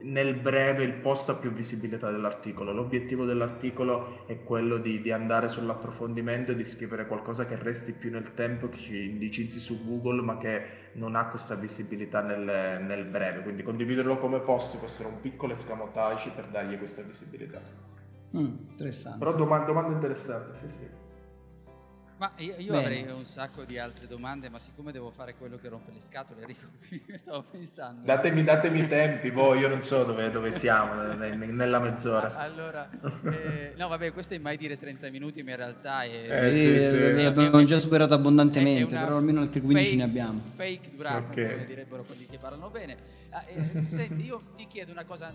nel breve il post ha più visibilità dell'articolo. L'obiettivo dell'articolo è quello di, di, andare sull'approfondimento e di scrivere qualcosa che resti più nel tempo, che ci indicizzi su Google, ma che non ha questa visibilità nel, nel breve. Quindi condividerlo come post può essere un piccolo escamotage per dargli questa visibilità. Mm, interessante. Però domanda, domanda interessante, sì sì. Ma io, io avrei un sacco di altre domande, ma siccome devo fare quello che rompe le scatole, Enrico, stavo pensando. Datemi, datemi i tempi, voi, io non so dove, dove siamo nella mezz'ora. Allora, eh, no, vabbè, questo è mai dire 30 minuti, ma in realtà è. Eh, sì, sì, sì. abbiamo già superato abbondantemente, però almeno altri 15 fake, ne abbiamo. Fake durata, okay. come direbbero quelli che parlano bene. Ah, eh, senti, io ti chiedo una cosa,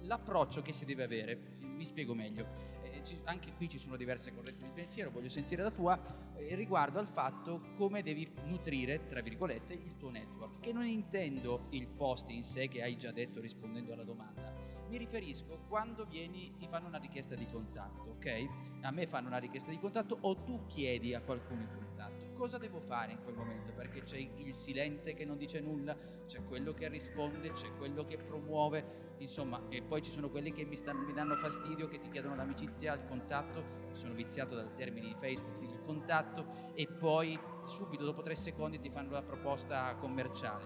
l'approccio che si deve avere, mi spiego meglio ci, anche qui ci sono diverse correnti di pensiero, voglio sentire la tua, eh, riguardo al fatto come devi nutrire, tra virgolette, il tuo network, che non intendo il post in sé che hai già detto rispondendo alla domanda, mi riferisco quando vieni, ti fanno una richiesta di contatto, ok? A me fanno una richiesta di contatto o tu chiedi a qualcuno in contatto. Cosa devo fare in quel momento? Perché c'è il silente che non dice nulla, c'è quello che risponde, c'è quello che promuove insomma, e poi ci sono quelli che mi, stanno, mi danno fastidio, che ti chiedono l'amicizia, il contatto, sono viziato dal termine di Facebook, il contatto, e poi subito dopo tre secondi ti fanno la proposta commerciale.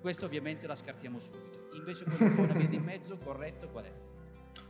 Questo ovviamente la scartiamo subito. Invece quello una via di mezzo, corretto, qual è?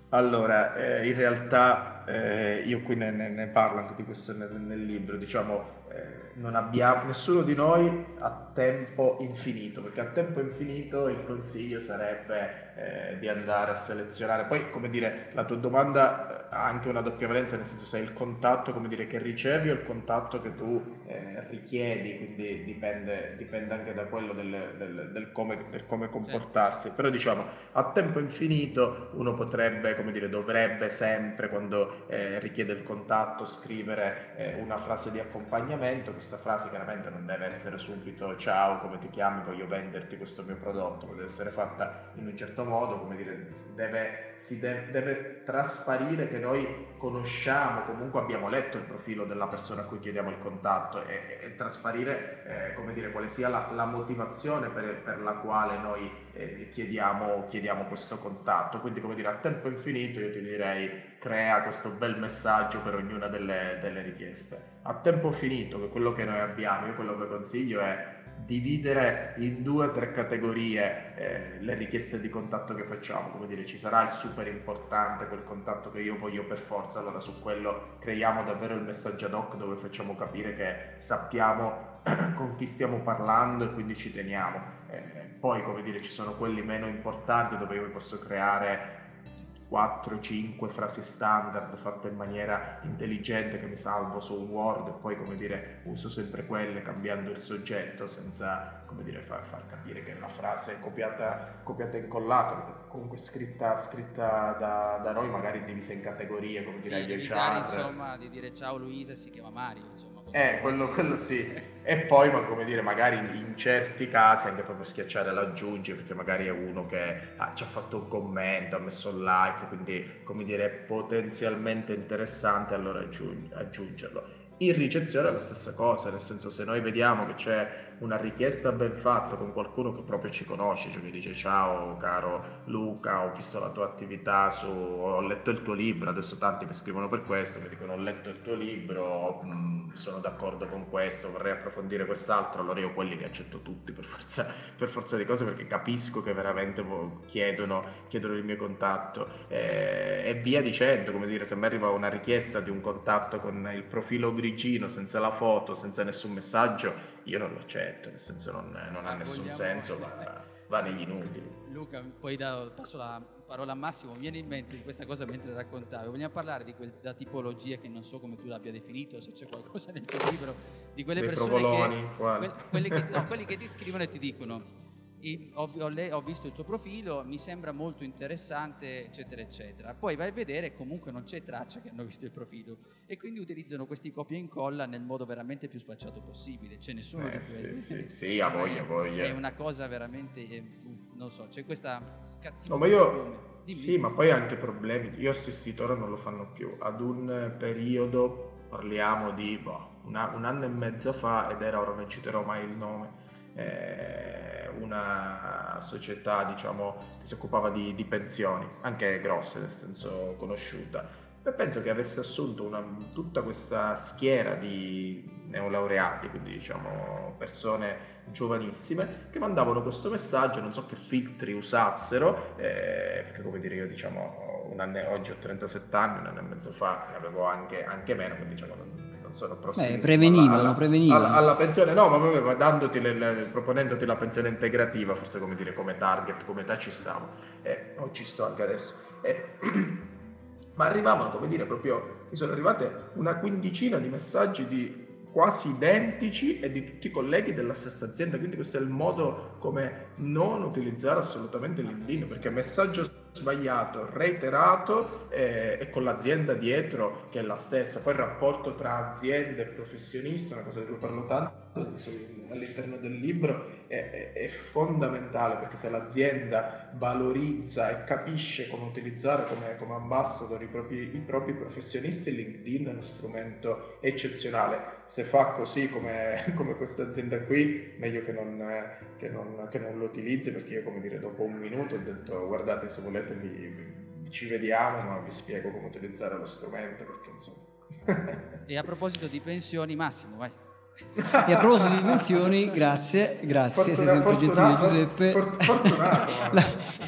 Allora, eh, in realtà eh, io qui ne, ne, parlo anche di questo nel, nel libro, diciamo, eh, non abbiamo, nessuno di noi ha tempo infinito, perché a tempo infinito il consiglio sarebbe eh, di andare a selezionare. Poi, come dire, la tua domanda ha anche una doppia valenza, nel senso se è il contatto, come dire, che ricevi o il contatto che tu eh, richiedi, quindi dipende, dipende, anche da quello del, del, del, come, del come, comportarsi. Certo. Però diciamo, a tempo infinito uno potrebbe, come dire, dovrebbe sempre, quando eh, richiede il contatto, scrivere eh, una frase di accompagnamento accompagnamento, questa frase chiaramente non deve essere subito ciao, come ti chiami, voglio venderti questo mio prodotto, deve essere fatta in un certo modo, come dire, deve, deve, deve trasparire che noi conosciamo, comunque abbiamo letto il profilo della persona a cui chiediamo il contatto e, e trasparire, eh, come dire, quale sia la, la motivazione per, per, la quale noi eh, chiediamo, chiediamo questo contatto. Quindi, come dire, a tempo infinito io ti direi crea questo bel messaggio per ognuna delle, delle richieste. A tempo finito, che quello che noi abbiamo, io quello che consiglio è dividere in due o tre categorie eh, le richieste di contatto che facciamo, come dire ci sarà il super importante, quel contatto che io voglio per forza, allora su quello creiamo davvero il messaggio ad hoc dove facciamo capire che sappiamo con chi stiamo parlando e quindi ci teniamo. Eh, poi come dire ci sono quelli meno importanti dove io posso creare 4-5 frasi standard fatte in maniera intelligente che mi salvo su un Word e poi come dire uso sempre quelle cambiando il soggetto senza come dire far, far capire che la frase è copiata, copiata e incollata comunque scritta, scritta da, da, noi magari divisa in categorie come dire sì, evitare insomma di dire ciao Luisa si chiama Mario insomma eh, quello, quello, sì. E poi, ma come dire, magari in, certi casi anche proprio schiacciare l'aggiungi, perché magari è uno che ah, ci ha fatto un commento, ha messo un like, quindi come dire, è potenzialmente interessante, allora aggiung- aggiungerlo. In ricezione è la stessa cosa, nel senso se noi vediamo che c'è una richiesta ben fatta con qualcuno che proprio ci conosce, cioè che dice ciao caro Luca, ho visto la tua attività su, ho letto il tuo libro, adesso tanti mi scrivono per questo, mi dicono ho letto il tuo libro, sono d'accordo con questo, vorrei approfondire quest'altro, allora io quelli li accetto tutti per forza, per forza di cose perché capisco che veramente chiedono, chiedono il mio contatto. Eh, e via dicendo, come dire, se mi arriva una richiesta di un contatto con il profilo grigino, senza la foto, senza nessun messaggio, io non lo accetto, nel senso non, non ha nessun vogliamo... senso, va, va, negli inutili. Luca, poi da, passo la parola a Massimo, mi viene in mente questa cosa mentre raccontavi, vogliamo parlare di quella tipologia che non so come tu l'abbia definito, se c'è qualcosa nel tuo libro, di quelle Dei persone che, que, che, no, quelli che ti scrivono e ti dicono ho, ho, ho, visto il tuo profilo, mi sembra molto interessante, eccetera, eccetera. Poi vai a vedere e comunque non c'è traccia che hanno visto il profilo e quindi utilizzano questi copia e incolla nel modo veramente più sfacciato possibile. C'è nessuno eh, di questi. Sì, sì, sì, a voglia, a voglia. È una cosa veramente, eh, non so, c'è questa cattiva no, ma io, Sì, ma poi anche problemi. Io ho assistito, ora non lo fanno più, ad un periodo, parliamo di boh, una, un anno e mezzo fa, ed era, ora non citerò mai il nome, eh, una società diciamo, che si occupava di, di, pensioni, anche grosse, nel senso conosciuta. E penso che avesse assunto una, tutta questa schiera di neolaureati, quindi diciamo persone giovanissime, che mandavano questo messaggio, non so che filtri usassero, eh, perché come dire io diciamo anno, oggi ho 37 anni, un anno e mezzo fa ne avevo anche, anche meno, quindi diciamo non sono prossimo. prevenivano, alla, prevenivano. Alla, alla, pensione, no, ma proprio dandoti le, le, proponendoti la pensione integrativa, forse come dire, come target, come età ci stavo. E eh, ci sto anche adesso. Eh, ma arrivavano, come dire, proprio, mi sono arrivate una quindicina di messaggi di quasi identici e di tutti i colleghi della stessa azienda, quindi questo è il modo come non utilizzare assolutamente LinkedIn, perché messaggio sbagliato, reiterato eh, e con l'azienda dietro che è la stessa. Poi il rapporto tra azienda e professionista, una cosa di cui parlo tanto all'interno del libro, è, è, è fondamentale perché se l'azienda valorizza e capisce come utilizzare come, come ambassador i propri, i propri professionisti, LinkedIn è uno strumento eccezionale. Se fa così come, come questa azienda qui, meglio che non, che, non, che non lo utilizzi perché io come dire dopo un minuto ho detto guardate se volete volete vi, ci vediamo, ma vi spiego come utilizzare lo strumento perché insomma... e a proposito di pensioni, Massimo, vai. E a proposito di pensioni, grazie, grazie, sei sempre gentile Giuseppe. Fortunato, la,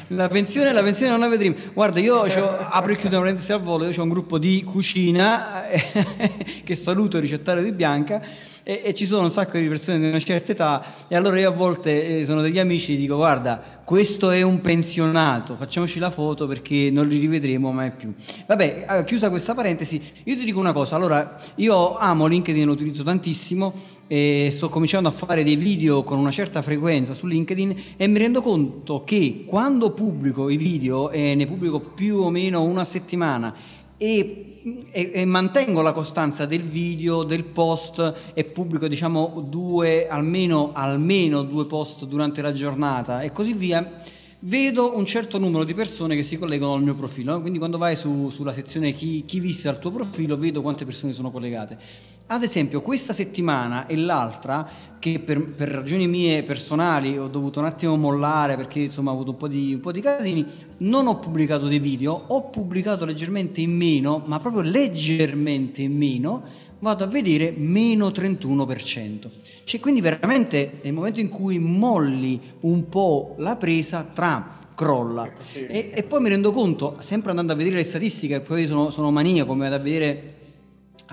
la, pensione, la pensione non la vedremo. Guarda, io apro e chiudo una parentesi al volo, io ho un gruppo di cucina che saluto ricettario di Bianca e, e, ci sono un sacco di persone di una certa età e allora io a volte eh, sono degli amici e dico guarda questo è un pensionato facciamoci la foto perché non li rivedremo mai più. Vabbè eh, chiusa questa parentesi io ti dico una cosa allora io amo LinkedIn lo utilizzo tantissimo e sto cominciando a fare dei video con una certa frequenza su LinkedIn e mi rendo conto che quando pubblico i video e ne pubblico più o meno una settimana e, e, e, mantengo la costanza del video, del post e pubblico diciamo due, almeno, almeno due post durante la giornata e così via, vedo un certo numero di persone che si collegano al mio profilo. Quindi quando vai su, sulla sezione chi, chi visse al tuo profilo, vedo quante persone sono collegate. Ad esempio, questa settimana e l'altra, che per, per, ragioni mie personali ho dovuto un attimo mollare perché insomma ho avuto un po, di, un po' di casini, non ho pubblicato dei video, ho pubblicato leggermente in meno, ma proprio leggermente in meno, vado a vedere meno 31%. Cioè, quindi veramente nel momento in cui molli un po' la presa, tra crolla. E, e, poi mi rendo conto, sempre andando a vedere le statistiche, poi sono, sono maniaco, come vado a vedere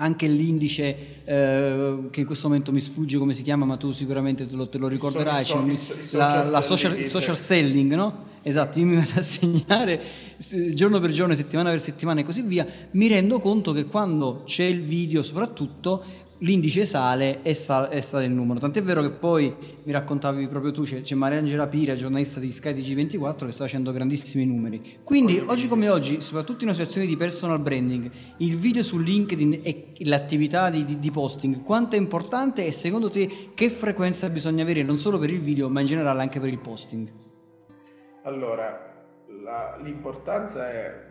anche l'indice eh, che in questo momento mi sfugge come si chiama, ma tu sicuramente te lo, te lo ricorderai, so- il so- il la, social la social, social selling, no? Esatto, io mi vado a segnare giorno per giorno, settimana per settimana e così via, mi rendo conto che quando c'è il video soprattutto l'indice sale e, sal- e sale il numero. Tant'è vero che poi mi raccontavi proprio tu, c'è, c'è Mariangela Pira, giornalista di Sky TG24, che sta facendo grandissimi numeri. Quindi oggi come oggi, soprattutto in una situazione di personal branding, il video su LinkedIn e l'attività di, di- di posting, quanto è importante e secondo te che frequenza bisogna avere non solo per il video, ma in generale anche per il posting? Allora, la- l'importanza è,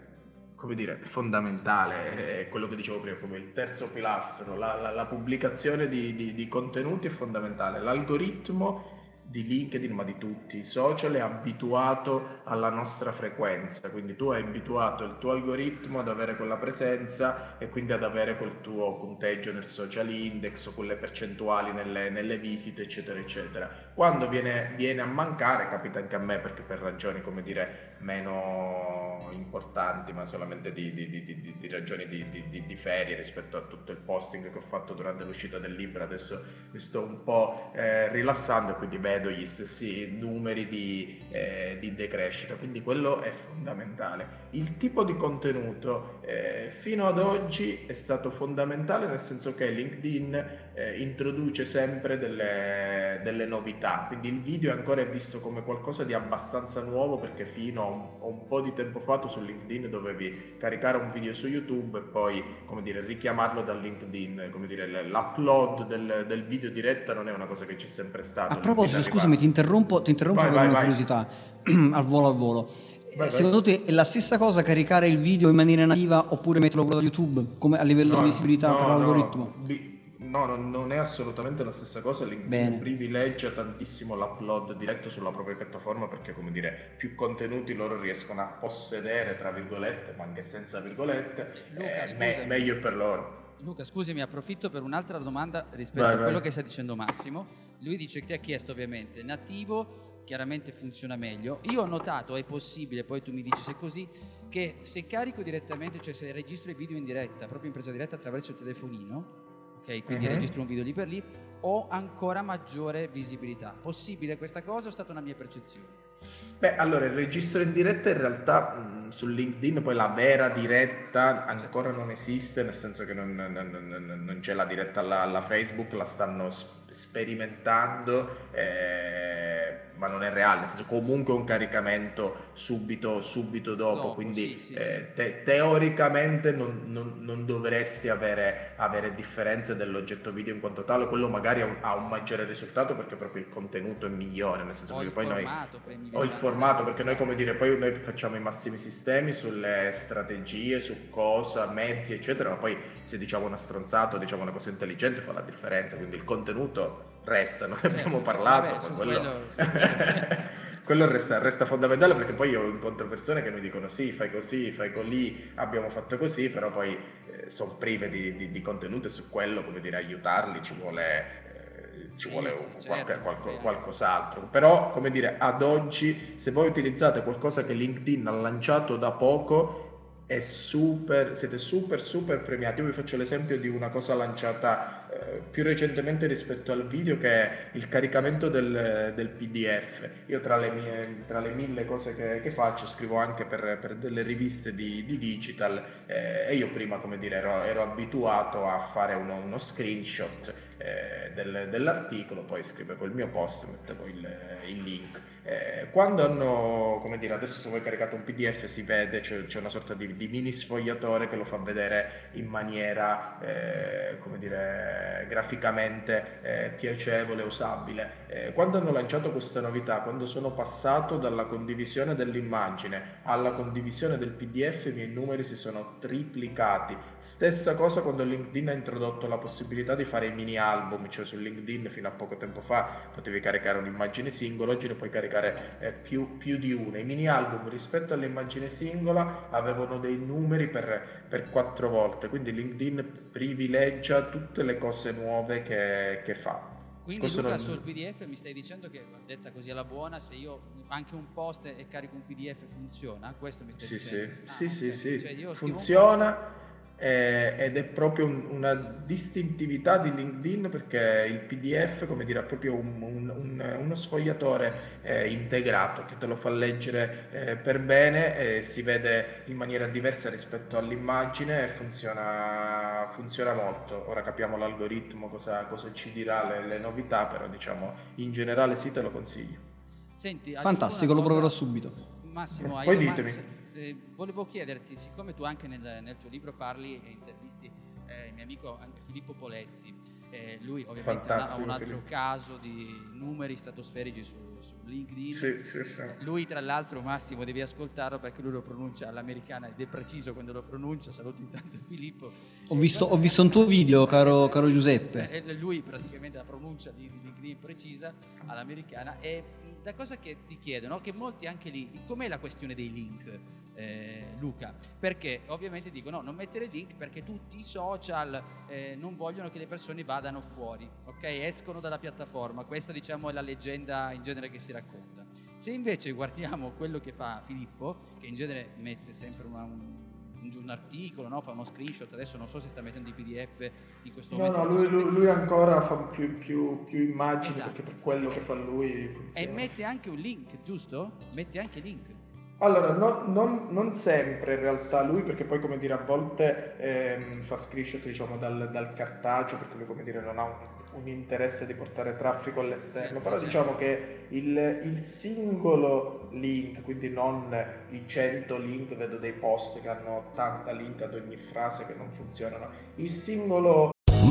come dire, fondamentale, è quello che dicevo prima, come il terzo pilastro, la, la- la pubblicazione di, di- di contenuti è fondamentale. L'algoritmo di LinkedIn, ma di tutti i social, è abituato alla nostra frequenza, quindi tu hai abituato il tuo algoritmo ad avere quella presenza e quindi ad avere quel tuo punteggio nel social index o quelle percentuali nelle, nelle visite, eccetera, eccetera. Quando viene, viene a mancare, capita anche a me perché per ragioni, come dire, meno importanti, ma solamente di, di- di- di- ragioni di, ferie rispetto a tutto il posting che ho fatto durante l'uscita del libro, adesso mi sto un po' eh, rilassando e quindi vedo gli stessi numeri di, eh, decrescita, quindi quello è fondamentale. Il tipo di contenuto eh, fino ad oggi è stato fondamentale nel senso che LinkedIn eh, introduce sempre delle, delle novità, quindi il video ancora è visto come qualcosa di abbastanza nuovo perché fino a un, a un po' di tempo fa tu su LinkedIn dovevi caricare un video su YouTube e poi come dire richiamarlo da LinkedIn, come dire l'upload del, del video diretta non è una cosa che c'è sempre stata. A proposito, scusami, ti interrompo, ti interrompo Vai, per vai, una vai. curiosità, al volo al volo. vai. Secondo te è la stessa cosa caricare il video in maniera nativa oppure metterlo da YouTube come a livello No, di visibilità no, per no, l'algoritmo? bi- No, no, non è assolutamente la stessa cosa. LinkedIn privilegia tantissimo l'upload diretto sulla propria piattaforma perché, come dire, più contenuti loro riescono a possedere, tra virgolette, ma anche senza virgolette. Luca, eh, me- meglio per loro. Luca, scusami, approfitto per un'altra domanda rispetto Vai, a vai. quello che sta dicendo Massimo. Lui dice che ti ha chiesto ovviamente nativo, chiaramente funziona meglio. Io ho notato, è possibile, poi tu mi dici se è così, che se carico direttamente, cioè se registro i video in diretta, proprio in presa diretta attraverso il telefonino, ok, quindi Mhm. registro un video lì per lì, ho ancora maggiore visibilità. Possibile questa cosa o è stata una mia percezione? Beh, allora il registro in diretta in realtà mh, su LinkedIn poi la vera diretta ancora non esiste, nel senso che non, non- non- non- c'è la diretta alla, alla Facebook, la stanno sperimentando, eh, ma non è reale, nel senso comunque un caricamento subito, subito dopo, Dopo, quindi sì, sì, eh, te- teoricamente non, non- non dovresti avere, avere differenze dell'oggetto video in quanto tale, quello magari ha un, ha un maggiore risultato perché proprio il contenuto è migliore, nel senso O che il poi noi... formato, per O il formato, perché noi cosa. come dire, poi noi facciamo i massimi sistemi sulle strategie, su cosa, mezzi, eccetera, ma poi se diciamo una stronzata o diciamo una cosa intelligente fa la differenza, quindi il contenuto resta, non ne Certo, abbiamo cioè, parlato, ma quello, quello- quello resta, resta fondamentale perché poi io incontro persone che mi dicono sì, fai così, fai così, abbiamo fatto così, però poi sono prive di, di- di contenuto e su quello, come dire, aiutarli ci vuole... eh, Ci vuole sì, certo, qualche- qualco- magari. qualcos'altro, però come dire, ad oggi se voi utilizzate qualcosa che LinkedIn ha lanciato da poco, è super, siete super super premiati. Io vi faccio l'esempio di una cosa lanciata più recentemente rispetto al video che è il caricamento del, del PDF. Io tra le, mie, tra le mille cose che, che faccio scrivo anche per, per delle riviste di, di digital eh, e io prima come dire ero, ero abituato a fare uno, uno screenshot eh, del- dell'articolo, poi scrivevo il mio post, mettevo il, il link. Eh, quando hanno, come dire, adesso se voi caricate un PDF si vede, c'è, c'è una sorta di, di mini sfogliatore che lo fa vedere in maniera, eh, come dire, graficamente eh, piacevole, usabile. Eh, quando hanno lanciato questa novità, quando sono passato dalla condivisione dell'immagine alla condivisione del PDF, i miei numeri si sono triplicati. Stessa cosa quando LinkedIn ha introdotto la possibilità di fare i mini album, cioè su LinkedIn fino a poco tempo fa potevi caricare un'immagine singola, oggi ne puoi caricare eh, più, più di una. I mini album rispetto all'immagine singola avevano dei numeri per, per quattro volte, quindi LinkedIn privilegia tutte le cose nuove che, che fa. Quindi Questo Luca non- sul PDF mi stai dicendo che detta così alla buona se io anche un post e carico un PDF funziona? Questo mi stai Sì, sì, dicendo? Ah, sì, sì, ok. sì. Cioè, funziona. Eh, ed è proprio un, una distintività di LinkedIn perché il PDF, come dire, ha proprio un, un, uno sfogliatore eh, integrato che te lo fa leggere eh, per bene e si vede in maniera diversa rispetto all'immagine e funziona, funziona molto. Ora capiamo l'algoritmo, cosa, cosa ci dirà, le, le novità, però diciamo in generale sì te lo consiglio. Senti, Fantastico, lo proverò subito. Massimo, hai Poi ditemi. Eh, volevo chiederti, siccome tu anche nel, nel tuo libro parli e intervisti eh, il mio amico anche Filippo Poletti, eh, lui ovviamente ha, un altro Filippo. caso di numeri stratosferici su, su LinkedIn. Sì, sì, sì. Eh, Lui tra l'altro Massimo devi ascoltarlo perché lui lo pronuncia all'americana ed è preciso quando lo pronuncia, saluto intanto Filippo. Ho visto, ho visto un tuo video, caro, caro Giuseppe. Eh, lui praticamente la pronuncia di, di LinkedIn precisa all'americana e la cosa che ti chiedono, che molti anche lì, com'è la questione dei link? Eh, Luca, perché ovviamente dicono no, non mettere link perché tutti i social eh, non vogliono che le persone vadano fuori, ok? Escono dalla piattaforma, questa diciamo è la leggenda in genere che si racconta. Se invece guardiamo quello che fa Filippo, che in genere mette sempre una- un, un, articolo, no? fa uno screenshot, adesso non so se sta mettendo i PDF in questo No, momento. no, lui, lui- lui ancora fa più, più- più immagini Esatto. perché per quello che fa lui E funziona. mette anche un link, giusto? Mette anche link. Allora, no- non, non sempre in realtà lui, perché poi come dire a volte ehm, fa screenshot diciamo dal, dal cartaceo, perché lui come dire non ha un, un interesse di portare traffico all'esterno, Sì, però certo. diciamo che il, il singolo link, quindi non i 100 link, vedo dei post che hanno 80 link ad ogni frase che non funzionano, il singolo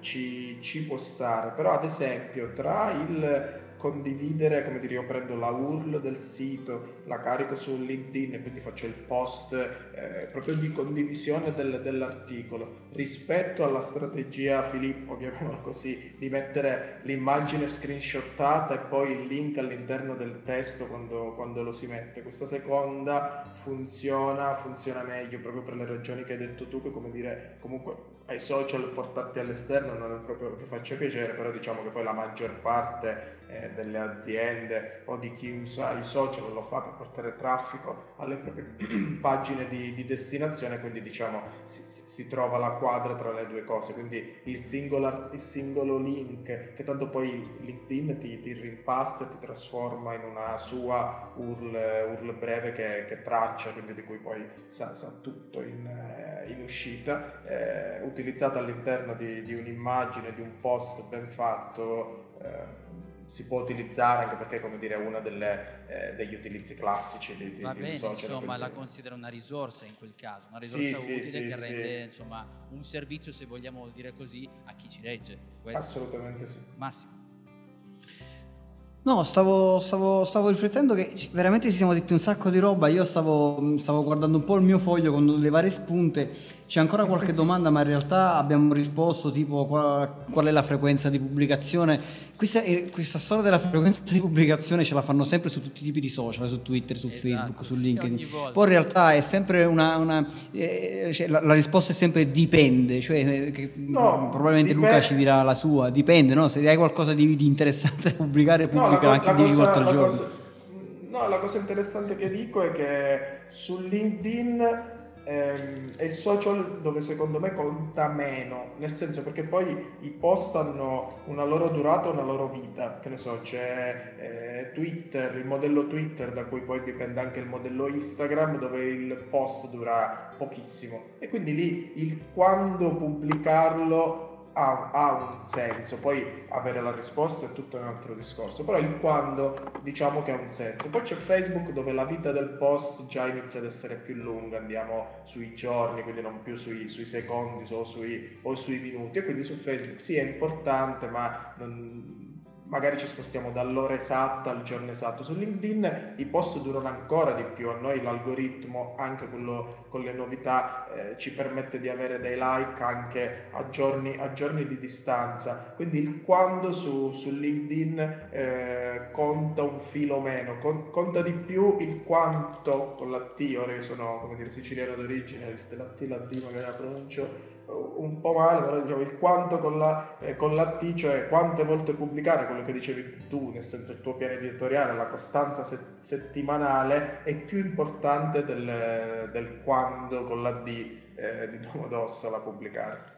Ci, ci può stare, però ad esempio tra il condividere, come dire, io prendo la URL del sito, la carico su LinkedIn e quindi faccio il post eh, proprio di condivisione del- dell'articolo, rispetto alla strategia Filippo, chiamiamola così, di mettere l'immagine screenshottata e poi il link all'interno del testo quando, quando lo si mette. Questa seconda funziona, funziona meglio proprio per le ragioni che hai detto tu, che come dire, comunque ai social portarti all'esterno non è proprio che faccia piacere, però diciamo che poi la maggior parte eh, delle aziende o di chi usa i social lo fa per portare traffico alle proprie pagine di, di destinazione, quindi diciamo si, si- trova la quadra tra le due cose, quindi il singolo, ar- il singolo link che tanto poi LinkedIn ti, ti rimpasta e ti trasforma in una sua URL, URL breve che, che traccia, quindi di cui poi sa, sa tutto in, eh, in uscita, eh, utilizzata all'interno di, di un'immagine, di un post ben fatto. eh, si può utilizzare anche perché come dire è uno delle, eh, degli utilizzi classici di, di, Va bene, social, insomma, quindi- la considero una risorsa in quel caso, una risorsa sì, utile sì, che sì. rende insomma un servizio, se vogliamo dire così, a chi ci legge. Questo. Assolutamente sì. Massimo. No, stavo, stavo- stavo riflettendo che veramente ci siamo detti un sacco di roba. Io stavo, stavo guardando un po' il mio foglio con le varie spunte. C'è ancora qualche domanda, ma in realtà abbiamo risposto tipo qual, qual è la frequenza di pubblicazione. Questa, eh, questa storia della frequenza di pubblicazione ce la fanno sempre su tutti i tipi di social, su Twitter, su Facebook, su LinkedIn. Poi in realtà è sempre una... una- eh, cioè, la, la risposta è sempre dipende, cioè eh, che, No, probabilmente Luca dipende- ci dirà la sua, dipende, no? Se hai qualcosa di, di interessante da pubblicare, No, pubblica co- anche 10 cosa- volte al giorno. cosa- no, la cosa interessante che dico è che su LinkedIn ehm, è il social dove secondo me conta meno, nel senso perché poi i post hanno una loro durata, una loro vita, che ne so, c'è eh, Twitter, il modello Twitter da cui poi dipende anche il modello Instagram dove il post dura pochissimo. E quindi lì il quando pubblicarlo ha, ha un senso, poi avere la risposta è tutto un altro discorso, però il quando diciamo che ha un senso. Poi c'è Facebook dove la vita del post già inizia ad essere più lunga, andiamo sui giorni, quindi non più sui, sui secondi o sui, o sui minuti, e quindi su Facebook sì è importante, ma non- magari ci spostiamo dall'ora esatta al giorno esatto. Su LinkedIn i post durano ancora di più, a noi l'algoritmo, anche quello con le novità, eh, ci permette di avere dei like anche a giorni, a giorni di distanza. Quindi il quando su, su LinkedIn eh, conta un filo meno, Con, conta di più il quanto con la T, ora io sono come dire siciliano d'origine, la T, la D magari la pronuncio un po' male, però diciamo il quanto con la, eh, con la T, cioè quante volte pubblicare quello che dicevi tu, nel senso il tuo piano editoriale, la costanza set- settimanale è più importante del, del quando con la D eh, di Domodossola pubblicare.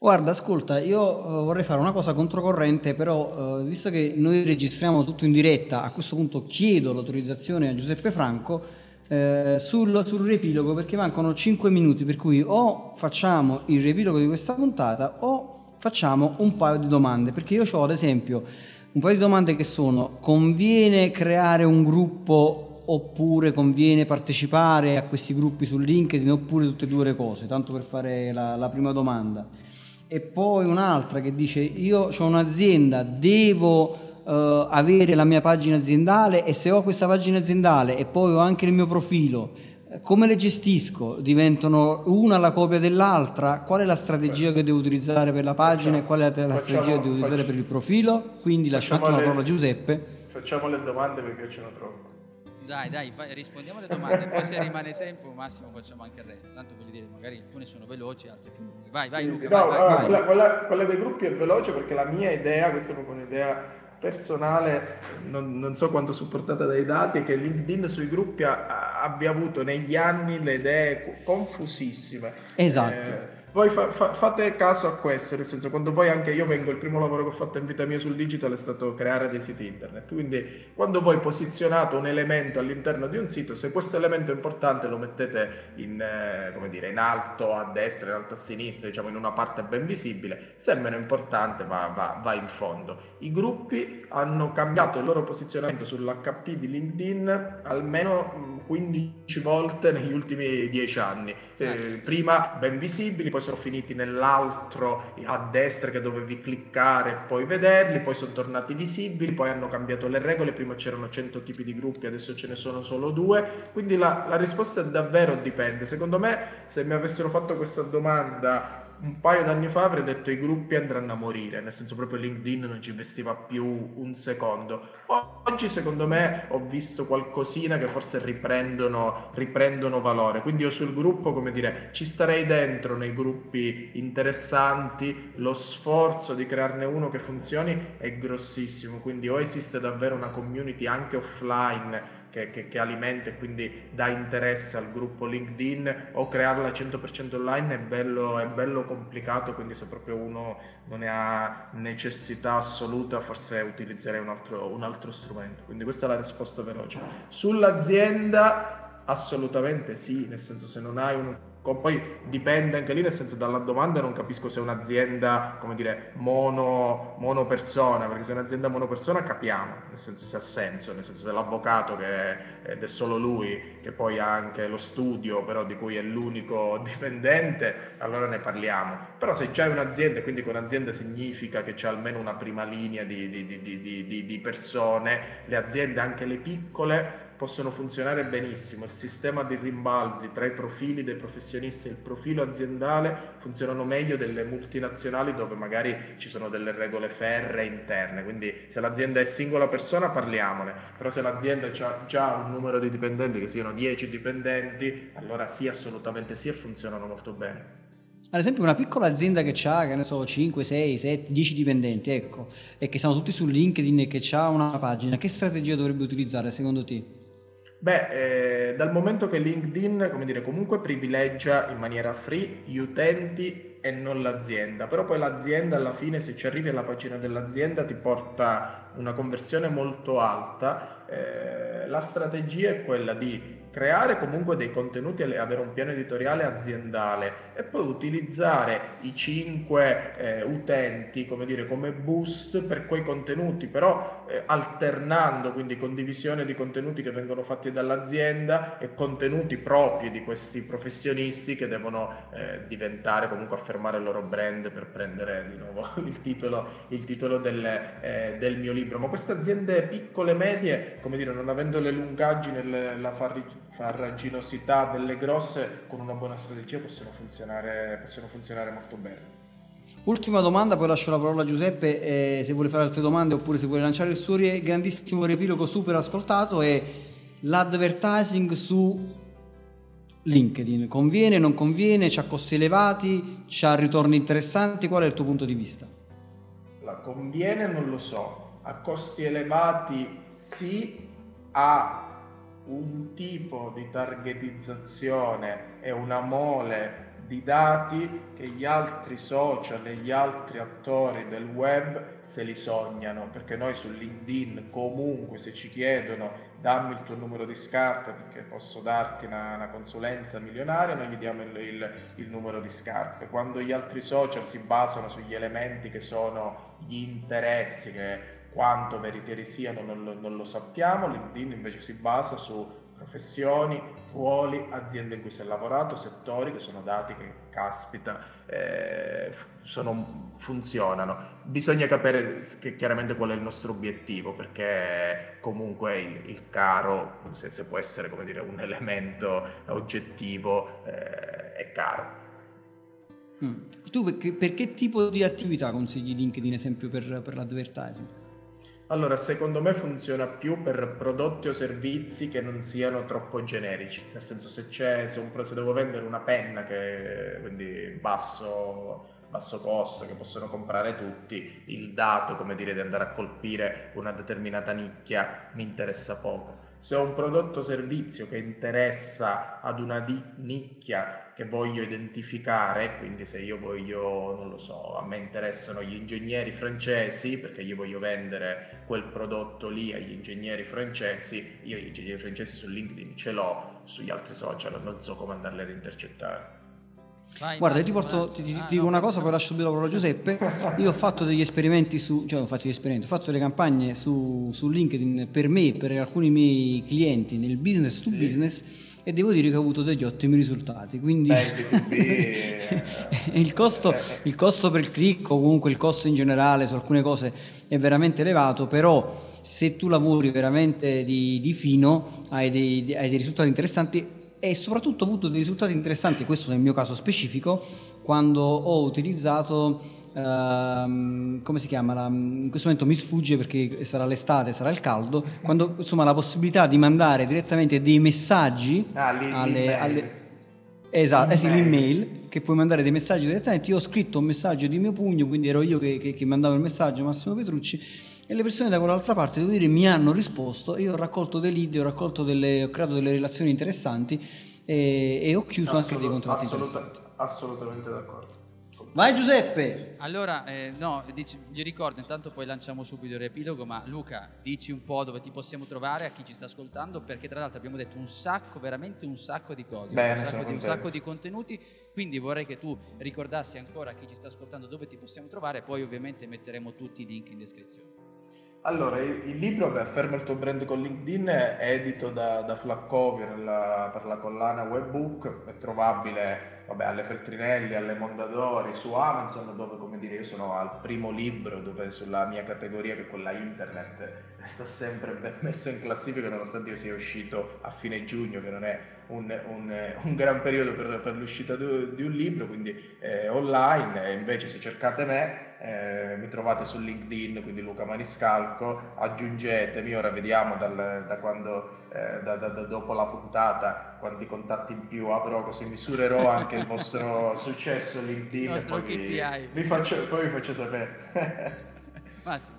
Guarda, ascolta, io uh, vorrei fare una cosa controcorrente, però uh, visto che noi registriamo tutto in diretta, a questo punto chiedo l'autorizzazione a Giuseppe Franco eh, sul, sul, riepilogo perché mancano 5 minuti, per cui o facciamo il riepilogo di questa puntata o facciamo un paio di domande, perché io ho ad esempio un paio di domande che sono conviene creare un gruppo oppure conviene partecipare a questi gruppi su LinkedIn oppure tutte e due le cose, tanto per fare la, la prima domanda. E poi un'altra che dice io ho un'azienda, devo uh, avere la mia pagina aziendale e se ho questa pagina aziendale e poi ho anche il mio profilo, eh, come le gestisco? Diventano una la copia dell'altra? Qual è la strategia che devo utilizzare per la pagina facciamo, e qual è la, la strategia che devo utilizzare facciamo, per il profilo? Quindi attimo la parola a Giuseppe. Facciamo le domande perché ce ne trovo. Dai, dai, fai, rispondiamo alle domande, poi se rimane tempo, Massimo, facciamo anche il resto. Tanto voglio dire, magari alcune sono veloci, altre più lunghe. Vai, vai, sì, Luca. Sì, vai, no, vai, allora, vai. Quella, quella, quella, dei gruppi è veloce perché la mia idea, questa è proprio un'idea personale, non, non, so quanto supportata dai dati, è che LinkedIn sui gruppi ha, abbia avuto negli anni le idee confusissime. Esatto. Eh, voi fa, fa, fate caso a questo, nel senso quando poi anche io vengo, il primo lavoro che ho fatto in vita mia sul digital è stato creare dei siti internet, quindi quando voi posizionate un elemento all'interno di un sito, se questo elemento è importante lo mettete in, eh, come dire, in alto a destra, in alto a sinistra, diciamo in una parte ben visibile, se è meno importante va, va, va in fondo. I gruppi hanno cambiato il loro posizionamento sull'HP di LinkedIn almeno 15 volte negli ultimi 10 anni. Eh, prima ben visibili, poi sono finiti nell'altro a destra che dovevi cliccare e poi vederli, poi sono tornati visibili, poi hanno cambiato le regole, prima c'erano 100 tipi di gruppi, adesso ce ne sono solo due, quindi la, la risposta davvero dipende. Secondo me se mi avessero fatto questa domanda un paio d'anni fa avrei detto i gruppi andranno a morire, nel senso proprio LinkedIn non ci investiva più un secondo. Oggi secondo me ho visto qualcosina che forse riprendono, riprendono valore, quindi io sul gruppo, come dire, ci starei dentro nei gruppi interessanti, lo sforzo di crearne uno che funzioni è grossissimo, quindi o esiste davvero una community anche offline che, che, che, alimenta e quindi dà interesse al gruppo LinkedIn o crearla 100% online è bello, è bello complicato, quindi se proprio uno non ne ha necessità assoluta forse utilizzerei un altro, un altro strumento. Quindi questa è la risposta veloce. Sull'azienda assolutamente sì, nel senso se non hai un poi dipende anche lì, nel senso dalla domanda non capisco se è un'azienda, come dire, mono, monopersona, perché se è un'azienda monopersona capiamo, nel senso se ha senso, nel senso se l'avvocato che è, ed è solo lui, che poi ha anche lo studio, però di cui è l'unico dipendente, allora ne parliamo. Però se già è un'azienda, quindi con azienda significa che c'è almeno una prima linea di, di, di, di persone, le aziende, anche le piccole, possono funzionare benissimo. Il sistema di rimbalzi tra i profili dei professionisti e il profilo aziendale funzionano meglio delle multinazionali dove magari ci sono delle regole ferre interne. Quindi se l'azienda è singola persona parliamone, però se l'azienda ha già un numero di dipendenti che siano 10 dipendenti, allora sì, assolutamente sì e funzionano molto bene. Ad esempio una piccola azienda che ha, che ne so, 5, 6, 7, 10 dipendenti, ecco, e che sono tutti su LinkedIn e che ha una pagina, che strategia dovrebbe utilizzare secondo te? Beh, eh, dal momento che LinkedIn, come dire, comunque privilegia in maniera free gli utenti e non l'azienda, però poi l'azienda alla fine, se ci arrivi alla pagina dell'azienda, ti porta una conversione molto alta. Eh, la strategia è quella di creare comunque dei contenuti e avere un piano editoriale aziendale e poi utilizzare i cinque eh, utenti come, dire, come boost per quei contenuti, però eh, alternando quindi condivisione di contenuti che vengono fatti dall'azienda e contenuti propri di questi professionisti che devono eh, diventare comunque affermare il loro brand per prendere di nuovo il titolo, il titolo del, eh, del mio libro. Ma queste aziende piccole medie, come dire, non avendo le lungaggini e la farraginosità delle grosse, con una buona strategia possono funzionare, possono funzionare molto bene. Ultima domanda, poi lascio la parola a Giuseppe eh, se vuole fare altre domande oppure se vuole lanciare il suo grandissimo riepilogo super ascoltato è l'advertising su LinkedIn. Conviene, non conviene, c'ha costi elevati, c'ha ritorni interessanti, qual è il tuo punto di vista? La conviene non lo so, a costi elevati sì, ha un tipo di targetizzazione e una mole di dati che gli altri social e gli altri attori del web se li sognano, perché noi su LinkedIn comunque se ci chiedono dammi il tuo numero di scarpe perché posso darti una, una consulenza milionaria, noi gli diamo il, il, il, numero di scarpe. Quando gli altri social si basano sugli elementi che sono gli interessi, che quanto veritieri siano non lo, non lo sappiamo, LinkedIn invece si basa su professioni, ruoli, aziende in cui si è lavorato, settori che sono dati che, caspita, eh, sono, funzionano. Bisogna capire che, chiaramente qual è il nostro obiettivo, perché comunque il, il caro, se, se, può essere dire, un elemento oggettivo, eh, è caro. Mm. Tu per per che, tipo di attività consigli LinkedIn, esempio, per, per l'advertising? Allora, secondo me funziona più per prodotti o servizi che non siano troppo generici, nel senso se, c'è, se, un, se devo vendere una penna che quindi basso, basso costo, che possono comprare tutti, il dato, come dire, di andare a colpire una determinata nicchia mi interessa poco se ho un prodotto o servizio che interessa ad una di- nicchia che voglio identificare, quindi se io voglio, non lo so, a me interessano gli ingegneri francesi perché io voglio vendere quel prodotto lì agli ingegneri francesi, io gli ingegneri francesi su LinkedIn ce l'ho, sugli altri social non so come andarli ad intercettare. Vai, Guarda, io ti, porto, ti, ti, ti dico una cosa, poi lascio subito la parola a Giuseppe. Io ho fatto degli esperimenti su, cioè ho fatto degli esperimenti, ho fatto delle campagne su, su LinkedIn per me, per alcuni miei clienti nel business to sì. business e devo dire che ho avuto degli ottimi risultati. Quindi il, costo, il costo per il click o comunque il costo in generale su alcune cose è veramente elevato, però se tu lavori veramente di, di fino hai dei, hai dei risultati interessanti e soprattutto ho avuto dei risultati interessanti, questo nel mio caso specifico, quando ho utilizzato, ehm, come si chiama, la, in questo momento mi sfugge perché sarà l'estate, sarà il caldo, quando insomma la possibilità di mandare direttamente dei messaggi ah, lì, alle, alle Esatto, eh sì, l'email che puoi mandare dei messaggi direttamente. Io ho scritto un messaggio di mio pugno, quindi ero io che, che, che mandavo il messaggio, Massimo Petrucci, e le persone da quell'altra parte, devo dire, mi hanno risposto e io ho raccolto dei lead, ho, raccolto delle, ho creato delle relazioni interessanti e, e ho chiuso Assolut- anche dei contratti assoluta- interessanti. Assolutamente d'accordo. Vai Giuseppe! Allora, eh, no, dici, gli ricordo, intanto poi lanciamo subito il riepilogo, ma Luca, dici un po' dove ti possiamo trovare a chi ci sta ascoltando, perché tra l'altro abbiamo detto un sacco, veramente un sacco di cose, Bene, un, sacco di, un sacco di contenuti, quindi vorrei che tu ricordassi ancora a chi ci sta ascoltando dove ti possiamo trovare, poi ovviamente metteremo tutti i link in descrizione. Allora, il, libro che afferma il tuo brand con LinkedIn è edito da, da Flaccovio per la collana Webbook, è trovabile vabbè, alle Feltrinelli, alle Mondadori, su Amazon, dove come dire io sono al primo libro dove sulla mia categoria che è quella internet sta sempre ben messo in classifica nonostante io sia uscito a fine giugno che non è un, un, un gran periodo per, per l'uscita di, di, un libro quindi eh, online invece se cercate me eh, mi trovate su LinkedIn quindi Luca Maniscalco aggiungetemi ora vediamo dal, da quando eh, da, da, dopo la puntata quanti contatti in più avrò così misurerò anche il vostro successo LinkedIn e poi vi, vi, faccio, poi vi faccio sapere. Massimo.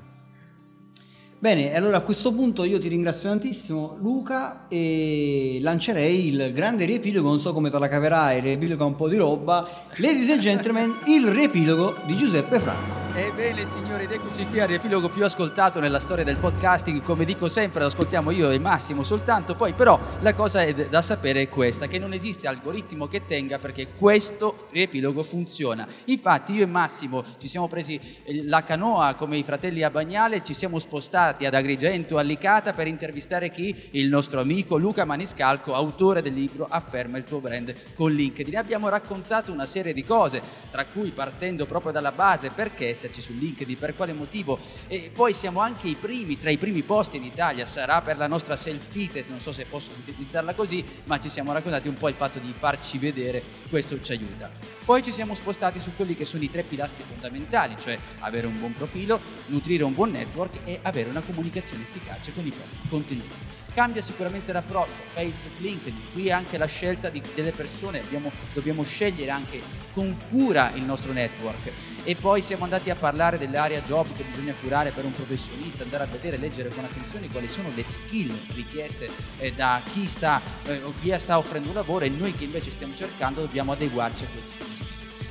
Bene, allora a questo punto io ti ringrazio tantissimo Luca e lancerei il grande riepilogo, non so come te la caverai, il riepilogo è un po' di roba, ladies and gentlemen, il riepilogo di Giuseppe Franco. Ebbene signori, ed eccoci qui al riepilogo più ascoltato nella storia del podcasting, come dico sempre, lo ascoltiamo io e Massimo soltanto, poi però la cosa da sapere è questa, che non esiste algoritmo che tenga perché questo riepilogo funziona. Infatti io e Massimo ci siamo presi eh, la canoa come i fratelli a Bagnale, ci siamo spostati ad Agrigento, a Licata per intervistare chi? Il nostro amico Luca Maniscalco, autore del libro Afferma il tuo brand con LinkedIn. Abbiamo raccontato una serie di cose, tra cui partendo proprio dalla base perché esserci su LinkedIn, per quale motivo. E poi siamo anche i primi, tra i primi posti in Italia, sarà per la nostra selfie, non so se posso utilizzarla così, ma ci siamo raccontati un po' il fatto di farci vedere, questo ci aiuta. Poi ci siamo spostati su quelli che sono i tre pilastri fondamentali, cioè avere un buon profilo, nutrire un buon network e avere una comunicazione efficace con i propri contenuti. Cambia sicuramente l'approccio, Facebook, LinkedIn, qui anche la scelta di, delle persone, abbiamo, dobbiamo scegliere anche con cura il nostro network. E poi siamo andati a parlare dell'area job che bisogna curare per un professionista, andare a vedere, leggere con attenzione quali sono le skill richieste eh, da chi sta, eh, chi sta offrendo un lavoro e noi che invece stiamo cercando dobbiamo adeguarci a questi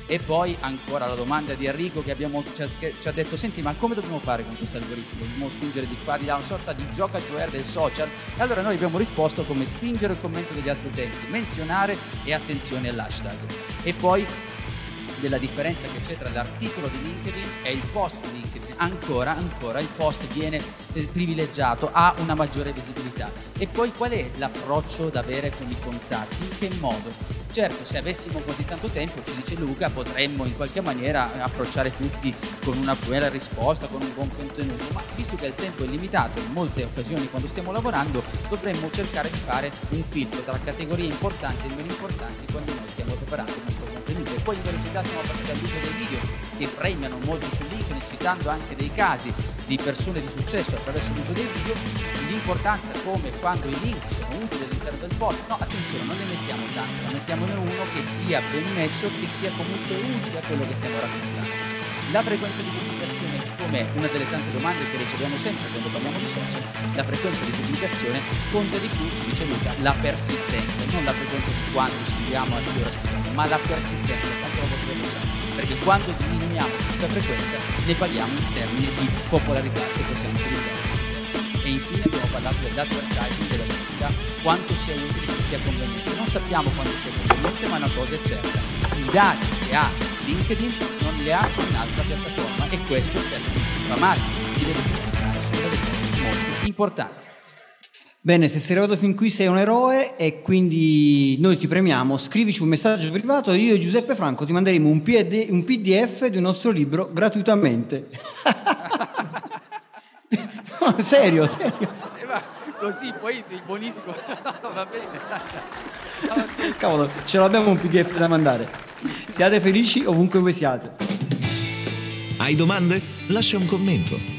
e poi ancora la domanda di Enrico che, abbiamo, ci, ha, che ci, ha, detto, senti ma come dobbiamo fare con questo algoritmo? Dobbiamo spingere di fargli da una sorta di gioca giocaggioer del social? E allora noi abbiamo risposto come spingere il commento degli altri utenti, menzionare e attenzione all'hashtag. E poi della differenza che c'è tra l'articolo di LinkedIn e il post di LinkedIn. Ancora, ancora il post viene eh, privilegiato, ha una maggiore visibilità. E poi qual è l'approccio da avere con i contatti? In che modo? Certo, se avessimo così tanto tempo, ci dice Luca, potremmo in qualche maniera approcciare tutti con una buona risposta, con un buon contenuto, ma visto che il tempo è limitato, in molte occasioni quando stiamo lavorando, dovremmo cercare di fare un filtro tra categorie importanti e meno importanti quando noi stiamo preparando il nostro contenuto. E poi in velocità siamo passati all'uso dei video che premiano molto su LinkedIn, citando anche dei casi di persone di successo attraverso l'uso dei video, l'importanza come quando i link sono utili all'interno del post. No, attenzione, non ne mettiamo tanto, ne mettiamone uno che sia ben messo, che sia comunque utile a quello che stiamo raccontando. La frequenza di pubblicazione, come una delle tante domande che riceviamo sempre quando parliamo di social, la frequenza di pubblicazione conta di più, ci dice Luca, la persistenza, non la frequenza di quanto scriviamo a che ora scriviamo, ma la persistenza, quanto la volte facciamo. Perché quando diminuiamo questa frequenza ne paghiamo in termini di popolarità se possiamo utilizzare. E infine abbiamo parlato dell'advertising della pubblicità, quanto sia utile che sia conveniente. Non sappiamo quanto sia conveniente, ma una cosa è certa. I dati che ha LinkedIn non li ha in altra piattaforma e questo per la marketing ti deve comunicare su delle cose molto importanti. Bene, se sei arrivato fin qui sei un eroe e quindi noi ti premiamo. Scrivici un messaggio privato e io e Giuseppe Franco ti manderemo un, PD, un PDF del nostro libro gratuitamente. no, serio, serio. Eh, ma così poi ti bonifico. Va bene. Cavolo, ce l'abbiamo un PDF da mandare. Siate felici ovunque voi siate. Hai domande? Lascia un commento.